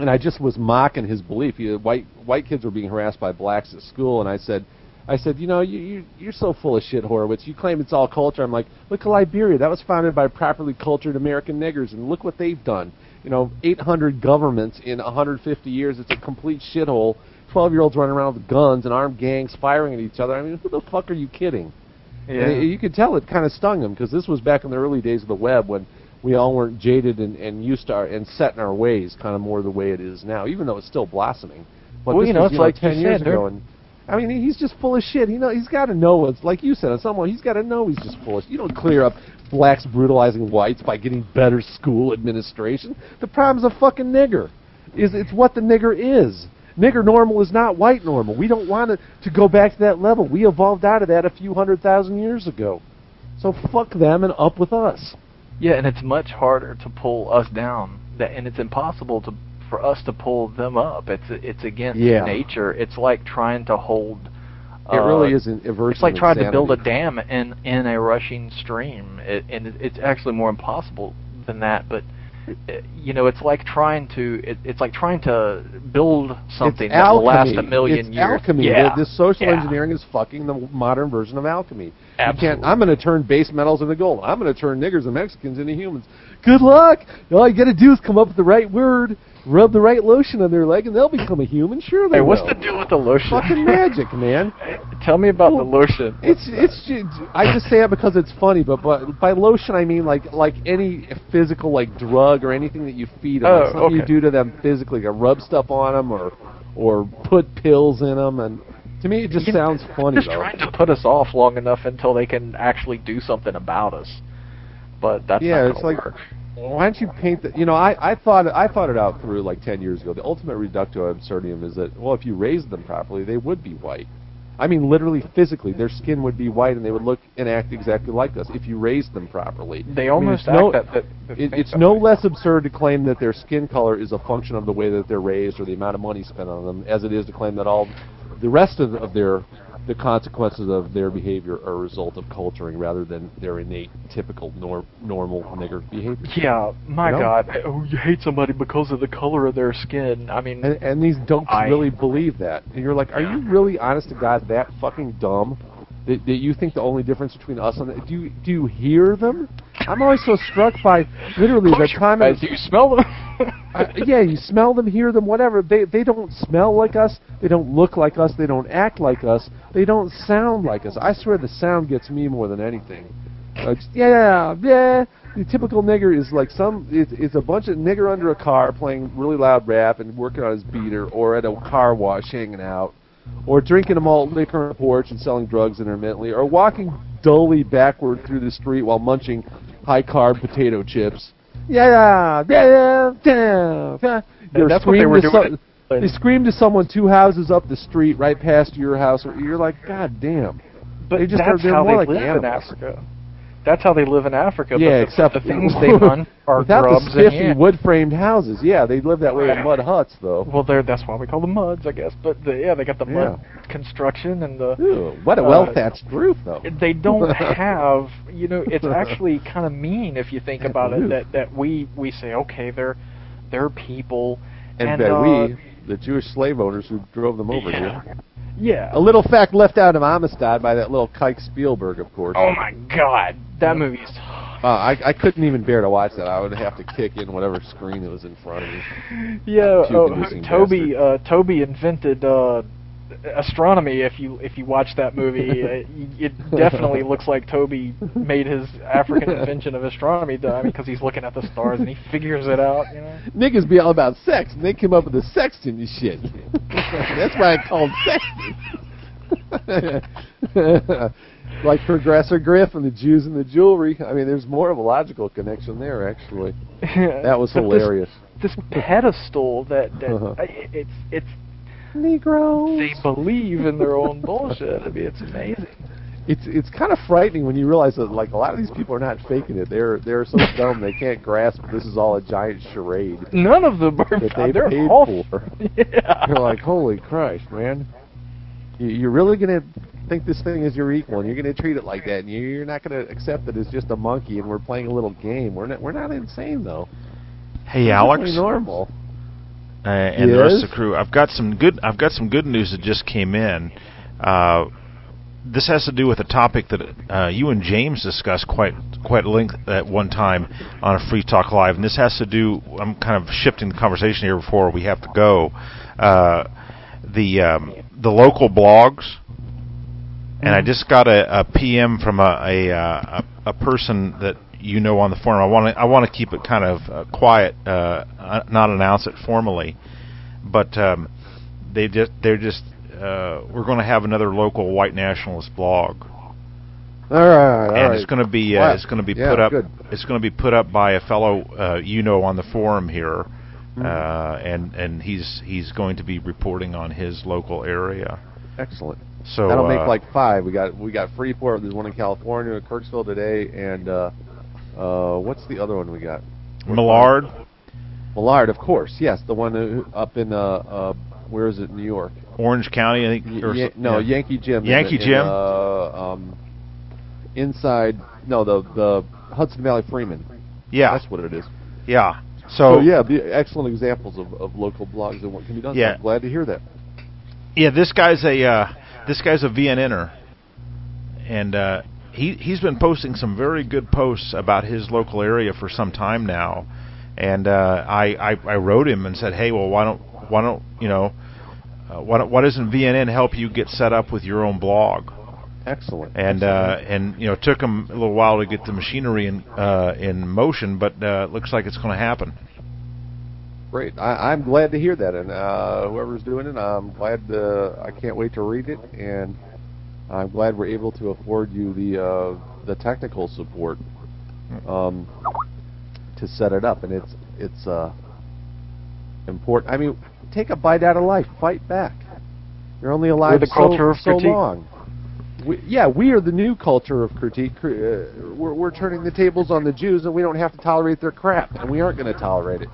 and I just was mocking his belief. He, white white kids were being harassed by blacks at school, and I said, I said, you know, you, you you're so full of shit, Horowitz. You claim it's all culture. I'm like, look at Liberia. That was founded by properly cultured American niggers, and look what they've done. You know, 800 governments in 150 years. It's a complete shithole. 12 year olds running around with guns and armed gangs firing at each other. I mean, who the fuck are you kidding? And you could tell it kind of stung him because this was back in the early days of the web when we all weren't jaded and, and used to our, and set in our ways, kind of more the way it is now, even though it's still blossoming. But Well, this you know, was, it's like you ten years said, ago, and I mean, he's just full of shit. You know, he's got to know it's like you said. Someone he's got to know he's just full of. shit. You don't clear up blacks brutalizing whites by getting better school administration. The problem's a fucking nigger. Is it's what the nigger is. Nigger normal is not white normal. We don't want it to go back to that level. We evolved out of that a few hundred thousand years ago. So fuck them and up with us. Yeah, and it's much harder to pull us down, that, and it's impossible to for us to pull them up. It's it's against Yeah. nature. It's like trying to hold. It uh, really is an aversion. It's like trying to build a dam in in a rushing stream, it, and it, it's actually more impossible than that. But Uh, you know, it's like trying to it, it's like trying to build something it's that will last a million it's years. alchemy. Yeah, This social yeah. engineering is fucking the modern version of alchemy. You can't, I'm going to turn base metals into gold. I'm going to turn niggers and Mexicans into humans. Good luck. All you got to do is come up with the right word, rub the right lotion on their leg, and they'll become a human. Sure they Hey, what's will. the deal with the lotion? Fucking magic, man. Tell me about the lotion. It's it's ju- I just say it because it's funny, but but by lotion I mean like like any physical like drug or anything that you feed them, Oh, like something you okay. do to them physically, like rub stuff on them or or put pills in them, and to me it just sounds funny Just though. trying to put us off long enough until they can actually do something about us. But that's Yeah, not it's like- work. Why don't you paint the? You know, I I thought I thought it out through like ten years ago. The ultimate reductio absurdum is that well, if you raised them properly, they would be white. I mean, literally, physically, their skin would be white and they would look and act exactly like us if you raised them properly. They I mean, almost it's act no, that, that, that it, it's that no way. less absurd to claim that their skin color is a function of the way that they're raised or the amount of money spent on them, as it is to claim that all the rest of, of their the consequences of their behavior are a result of culturing rather than their innate, typical, nor, normal nigger behavior. Yeah, my You know? God. Oh, you hate somebody because of the color of their skin. I mean, And, and these dopes I- really believe that. And you're like, are you really, honest to God, that fucking dumb? That, that you think the only difference between us and do you do you hear them? I'm always so struck by literally the time. Do you smell them? uh, yeah, you smell them, hear them, whatever. They they don't smell like us. They don't look like us. They don't act like us. They don't sound like us. I swear the sound gets me more than anything. Uh, yeah, yeah. The typical nigger is like some. It's, it's a bunch of nigger under a car playing really loud rap and working on his beater, or at a car wash hanging out, or drinking a malt liquor on a porch and selling drugs intermittently, or walking dully backward through the street while munching high carb potato chips. Yeah, yeah, yeah, yeah. yeah. They're that's what they were to doing some- they scream to someone two houses up the street, right past your house. Or you're like, God damn. but They just that's are- how more they like live in. Africa. That's how they live in Africa. yeah, but the, except the things they hunt are without grubs the spiffy and wood framed houses. Yeah, they live that way in mud huts, though. Well, they're, that's why we call them muds, I guess. But the, yeah, they got the mud construction and the. Ew, what a Uh, well thatched roof, though. They don't have, you know, it's actually kind of mean if you think about it. That that we we say okay, they're they're people, and and, that uh, we, the Jewish slave owners who drove them over yeah, here. yeah. A little fact left out of Amistad by that little Kike Spielberg, of course. Oh my God, that movie's. Uh, I, I couldn't even bear to watch that. I would have to kick in whatever screen that was in front of me. Yeah, oh, Toby. Uh, Toby invented uh, astronomy. If you if you watch that movie, uh, it definitely looks like Toby made his African invention of astronomy. I mean, because he's looking at the stars and he figures it out. You know. Niggas be all about sex, and they came up with the sextant and shit. That's why I called sextant. Like Professor Griff and the Jews and the jewelry. I mean, there's more of a logical connection there, actually. That was But this- hilarious. This, pedestal that, that Uh-huh. It's it's Negroes. they believe in their own bullshit. I mean, it's amazing. It's it's kind of frightening when you realize that like a lot of these people are not faking it. They're they're so dumb they can't grasp this is all a giant charade None of them are. that they they're paid all, for. Yeah. You're like, holy Christ, man! You're really gonna think this thing is your equal, and you're gonna treat it like that, and you- you're not gonna accept that it's just a monkey, and we're playing a little game. We're not we're not insane though. Hey, We're Alex, normal. uh, and the rest of the crew. I've got some good. I've got some good news that just came in. Uh, this has to do with a topic that uh, you and James discussed quite quite length at one time on a Free Talk Live, and this has to do. I'm kind of shifting the conversation here before we have to go. Uh, the um, the local blogs, and I just got a, a PM from a a, uh, a a person that you know on the forum. I want to I want to keep it kind of uh, quiet, uh, uh, not announce it formally, but um, they just they're just uh, we're going to have another local white nationalist blog, All right, all and right. it's going to be uh, Wow. it's going to be Yeah, put up good. it's going to be put up by a fellow uh, you know on the forum here, Mm-hmm. uh, and and he's he's going to be reporting on his local area. Excellent. So That'll uh, make like five. We got we got Freeport. There's one in California, Kirksville today, and uh, uh, what's the other one we got? Millard. Millard, of course. Yes, the one up in uh, uh, where is it? New York. Orange County, I think. Or no, yeah. Yankee Jim. Yankee in, Jim? Uh, um, inside. No, the the Hudson Valley Freeman. Yeah, That's what it is. yeah. So, So, yeah, the excellent examples of, of local blogs and what can be done. So Yeah. I'm glad to hear that. yeah, this guy's a uh, this guy's a VNNer, and uh, he he's been posting some very good posts about his local area for some time now. And uh, I, I I wrote him and said, hey, well, why don't why don't you know uh, why don't, why doesn't VNN help you get set up with your own blog? Excellent. and uh, and you know it took them a little while to get the machinery in uh, in motion, but uh, it looks like it's going to happen. Great. I, I'm glad to hear that, and uh, whoever's doing it, I'm glad. Uh, I can't wait to read it, and I'm glad we're able to afford you the uh, the technical support um, to set it up, and it's it's uh, important. I mean, take a bite out of life, fight back. You're only alive so, so long. We, yeah, we are the new culture of critique. Uh, we're, we're turning the tables on the Jews, and we don't have to tolerate their crap, and we aren't going to tolerate it.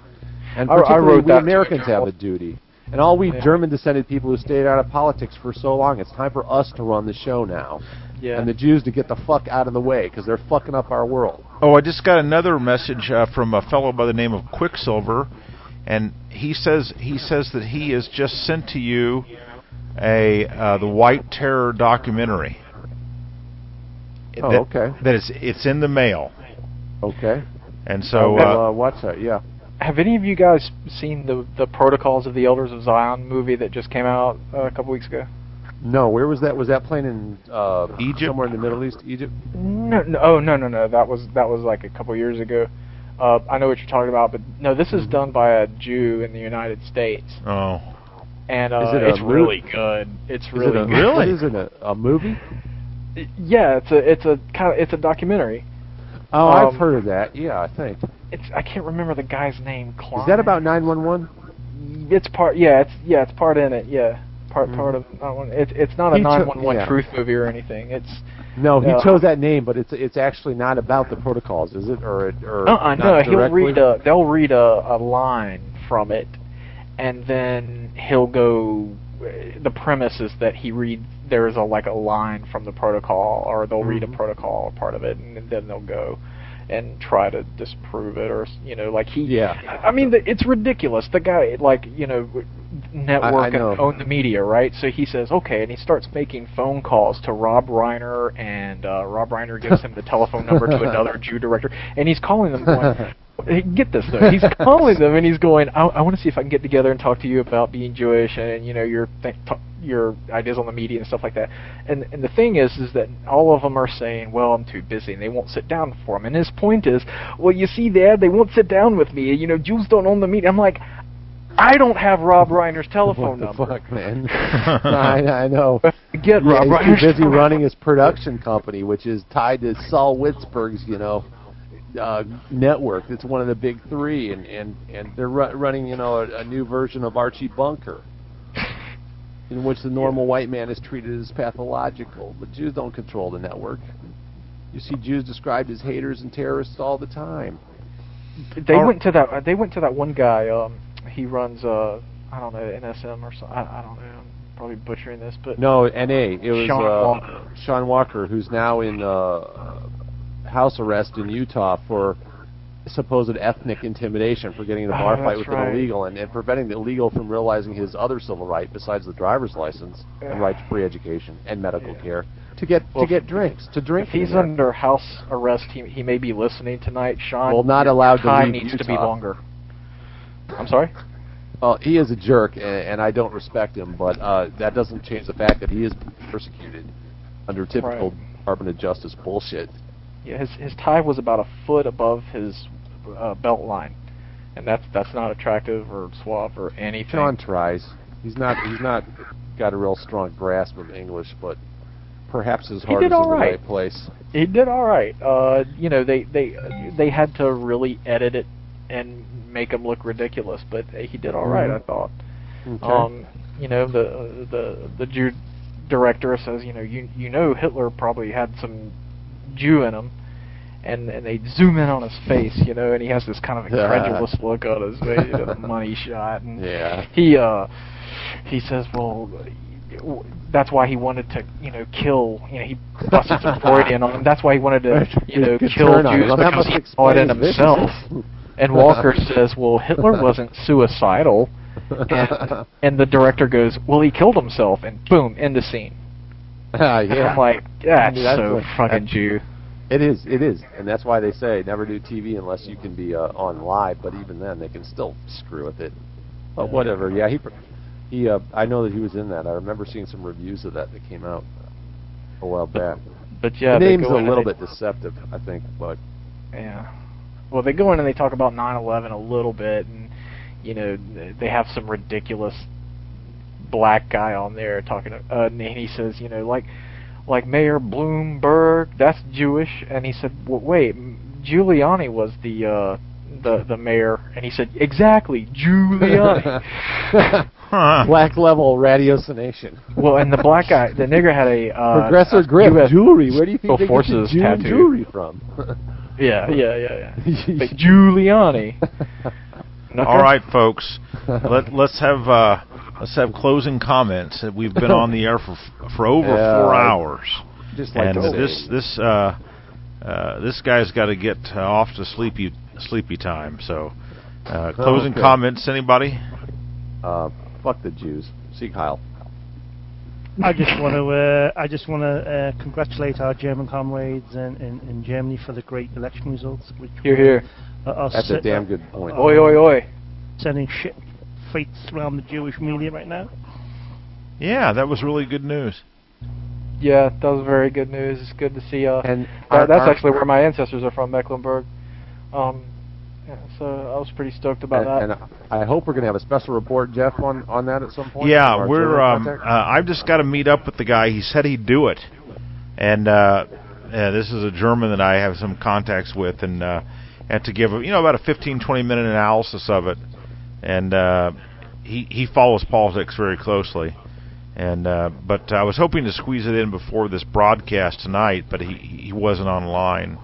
And I- I particularly, wrote we that to Americans have a duty. And all we Yeah. German-descended people who stayed out of politics for so long, it's time for us to run the show now. Yeah. And the Jews to get the fuck out of the way because they're fucking up our world. Oh, I just got another message uh, from a fellow by the name of Quicksilver, and he says he says that he has just sent to you a uh, the White Terror documentary. Oh, that, okay. That it's it's in the mail, Okay. and so I'll, uh, uh, watch that. Yeah. Have any of you guys seen the the Protocols of the Elders of Zion movie that just came out uh, a couple weeks ago? No, where was that? Was that playing in uh, Egypt? Somewhere in the Middle East, Egypt. No, no, oh no, no, no. That was that was like a couple years ago. Uh, I know what you're talking about, but no, this is done by a Jew in the United States, oh and uh, it it's mo- really good. It's Is really it a, good. Really? What is it? A, a movie? Yeah, it's a it's a kind of it's a documentary. Oh, I've Um, heard of that. Yeah, I think. It's I can't remember the guy's name. Klein. Is that about 911? It's part. Yeah, it's yeah, it's part in it. Yeah, part Mhm. part of not one. It's it's not a He cho- 911 yeah. truth movie or anything. It's No, he No. chose that name, but it's it's actually not about the protocols, is it? Or it- or uh-uh, not no. He'll read a they'll read a, a line from it, and then he'll go. The premise is that he reads there is a like a line from the protocol, or they'll read a Mhm. protocol or part of it, and then they'll go and try to disprove it, or you know, like he. Yeah. I mean, the, it's ridiculous. The guy, like, you know, network and own the media, right? So he says, okay, and he starts making phone calls to Rob Reiner, and uh, Rob Reiner gives him the telephone number to another Jew director, and he's calling them going, get this though. He's calling them and he's going, I, I want to see if I can get together and talk to you about being Jewish and you know your th- t- your ideas on the media and stuff like that. And and the thing is, is that all of them are saying, well, I'm too busy and they won't sit down for him. And his point is, well, you see, Dad, they won't sit down with me. You know, Jews don't own the media. I'm like, I don't have Rob Reiner's telephone what the number. fuck, man? I, I know. Get Yeah, Rob he's Reiner's too busy telephone running his production company, which is tied to Saul Witzberg's, you know, uh, network. It's one of the big three, and and and they're ru- running, you know, a, a new version of Archie Bunker, in which the normal white man is treated as pathological. But Jews don't control the network. You see Jews described as haters and terrorists all the time. They Or- went to that. They went to that one guy. Um, he runs. Uh, I don't know NSM or something. I, I don't know. I'm probably butchering this, but No, NA. It was Shaun uh, Walker. Shaun Walker, who's now in uh, house arrest in Utah for supposed ethnic intimidation for getting in a Oh, bar fight with right. an illegal and, and preventing the illegal from realizing his other civil right besides the driver's license and right to free education and medical care to get Well, to get drinks to drink. if he's under house arrest, he he may be listening tonight. Shaun, Well, not allowed to leave needs to be Utah. longer. I'm sorry. Well, he is a jerk, and, and I don't respect him, but uh, that doesn't change the fact that he is persecuted under typical Right. Department of Justice bullshit. Yeah, his his tie was about a foot above his uh, belt line, and that's that's not attractive or suave or anything. John tries. He's not. He's not got a real strong grasp of English, but perhaps his He heart is in all the right. right place. He did all right. Uh, you know, they they they had to really edit it and make him look ridiculous, but he did all right, I thought. Okay. Um, you know, the the the Jew director says, you know, you you know Hitler probably had some Jew in him. And, and they zoom in on his face, you know, and he has this kind of incredulous look on his face, you know, the money shot, and yeah. he uh he says well that's why he wanted to you know kill you know he busted some Freudian on him that's why he wanted to you know kill Jews. Because he saw it in himself. And Walker says well Hitler wasn't suicidal and and the director goes well he killed himself and boom end the scene and yeah. I'm like that's, That's so what- fucking Jew It is. It is, and that's why they say never do TV unless you can be uh, on live. But even then, they can still screw with it. But whatever. Yeah, he he. Uh, I know that he was in that. I remember seeing some reviews of that that came out a while back. but yeah the name's a little bit deceptive, I think, but Yeah. Well, they go in and they talk about 9/11 a little bit, and you know they have some ridiculous black guy on there talking. To, uh, and he says, you know, like like Mayor Bloomberg, that's Jewish, and he said, well, wait, Giuliani was the uh, the the mayor, and he said, exactly, Giuliani. Huh. black level ratiocination. well, and the black guy, the nigger had a uh, Progressor a grip US jewelry. Where do you think Special they Forces get the Jew tattoo. jewelry from? Yeah, yeah, yeah, yeah. But Giuliani. Not All good? right, folks. Let let's have uh, let's have closing comments. We've been on the air for for over Yeah, four hours, Just like and to say. this this uh, uh, this guy's got to get uh, off to sleepy sleepy time. So, uh, closing Okay. comments. Anybody? uh, fuck the Jews. Sieg Heil. I just want to uh, I just want to uh, congratulate our German comrades in, in, in Germany for the great election results. Which Here, were- here. are- are That's a damn good point. Oi, oi, oi. Sending shit fates around the Jewish media right now. Yeah, that was really good news. Yeah, that was very good news. It's good to see. Uh, And that, our- that's our- actually where my ancestors are from, Mecklenburg. Um, yeah, so I was pretty stoked about and, that. and I hope we're going to have a special report, Jeff, on, on that at some point. Yeah, we're. Um, uh, I've just got to meet up with the guy. He said he'd do it, and uh, uh, this is a German that I have some contacts with, and uh, had to give you know about a 15, 20 minute analysis of it, and uh, he he follows politics very closely, and uh, but I was hoping to squeeze it in before this broadcast tonight, but he he wasn't online,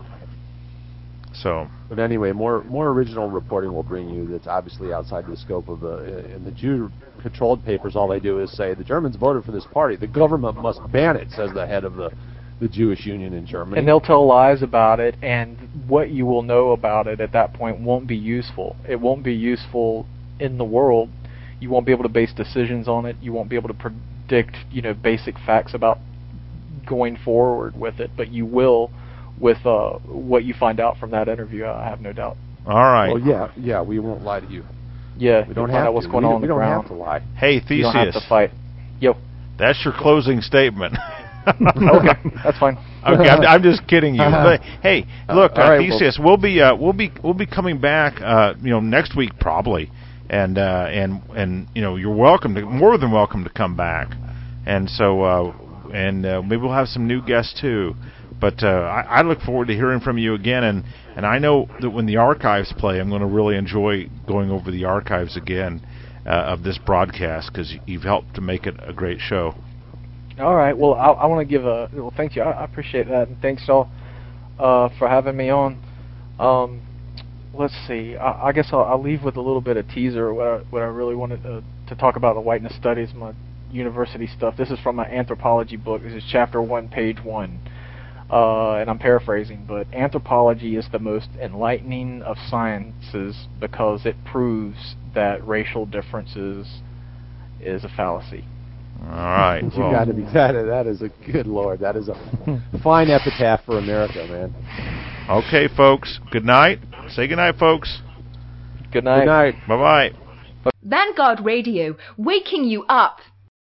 so. But anyway, more more original reporting will bring you that's obviously outside the scope of the uh, in the Jew-controlled papers. All they do is say the Germans voted for this party. The government must ban it, says the head of the the Jewish Union in Germany. and they'll tell lies about it, and what you will know about it at that point won't be useful. It won't be useful in the world. You won't be able to base decisions on it. You won't be able to predict, you know, basic facts about going forward with it. But you will with uh, what you find out from that interview. I have no doubt. All right. Oh yeah, yeah. We won't lie to you. Yeah, We don't you'll have out what's to. going we, on on we the don't ground. have to lie. Hey, You don't have Theseus. to fight. Yo, That's your closing statement. okay, that's fine. Okay, I'm, I'm just kidding you. But, hey, look, all uh, right, well- Theseus, we'll be uh, we'll be we'll be coming back, uh, you know, next week probably, and uh, and and you know you're welcome to more than welcome to come back, and so uh, and uh, maybe we'll have some new guests too. But uh, I, I look forward to hearing from you again, and and I know that when the archives play, I'm going to really enjoy going over the archives again uh, of this broadcast because you've helped to make it a great show. All right. Well, I, I want to give a well. Thank you. I, I appreciate that, and thanks all uh, for having me on. Um, let's see. I, I guess I'll, I'll leave with a little bit of teaser. What I, what I really wanted to, to talk about the whiteness studies, my university stuff. This is from my anthropology book. This is chapter one, page one. Uh, and I'm paraphrasing, but anthropology is the most enlightening of sciences because it proves that racial differences is a fallacy. All right. You well, got to be that. That is a good lord. That is a fine epitaph for America, man. okay, folks. Good night. Say good night, folks. Good night. Good night. Bye bye. Vanguard Radio, waking you up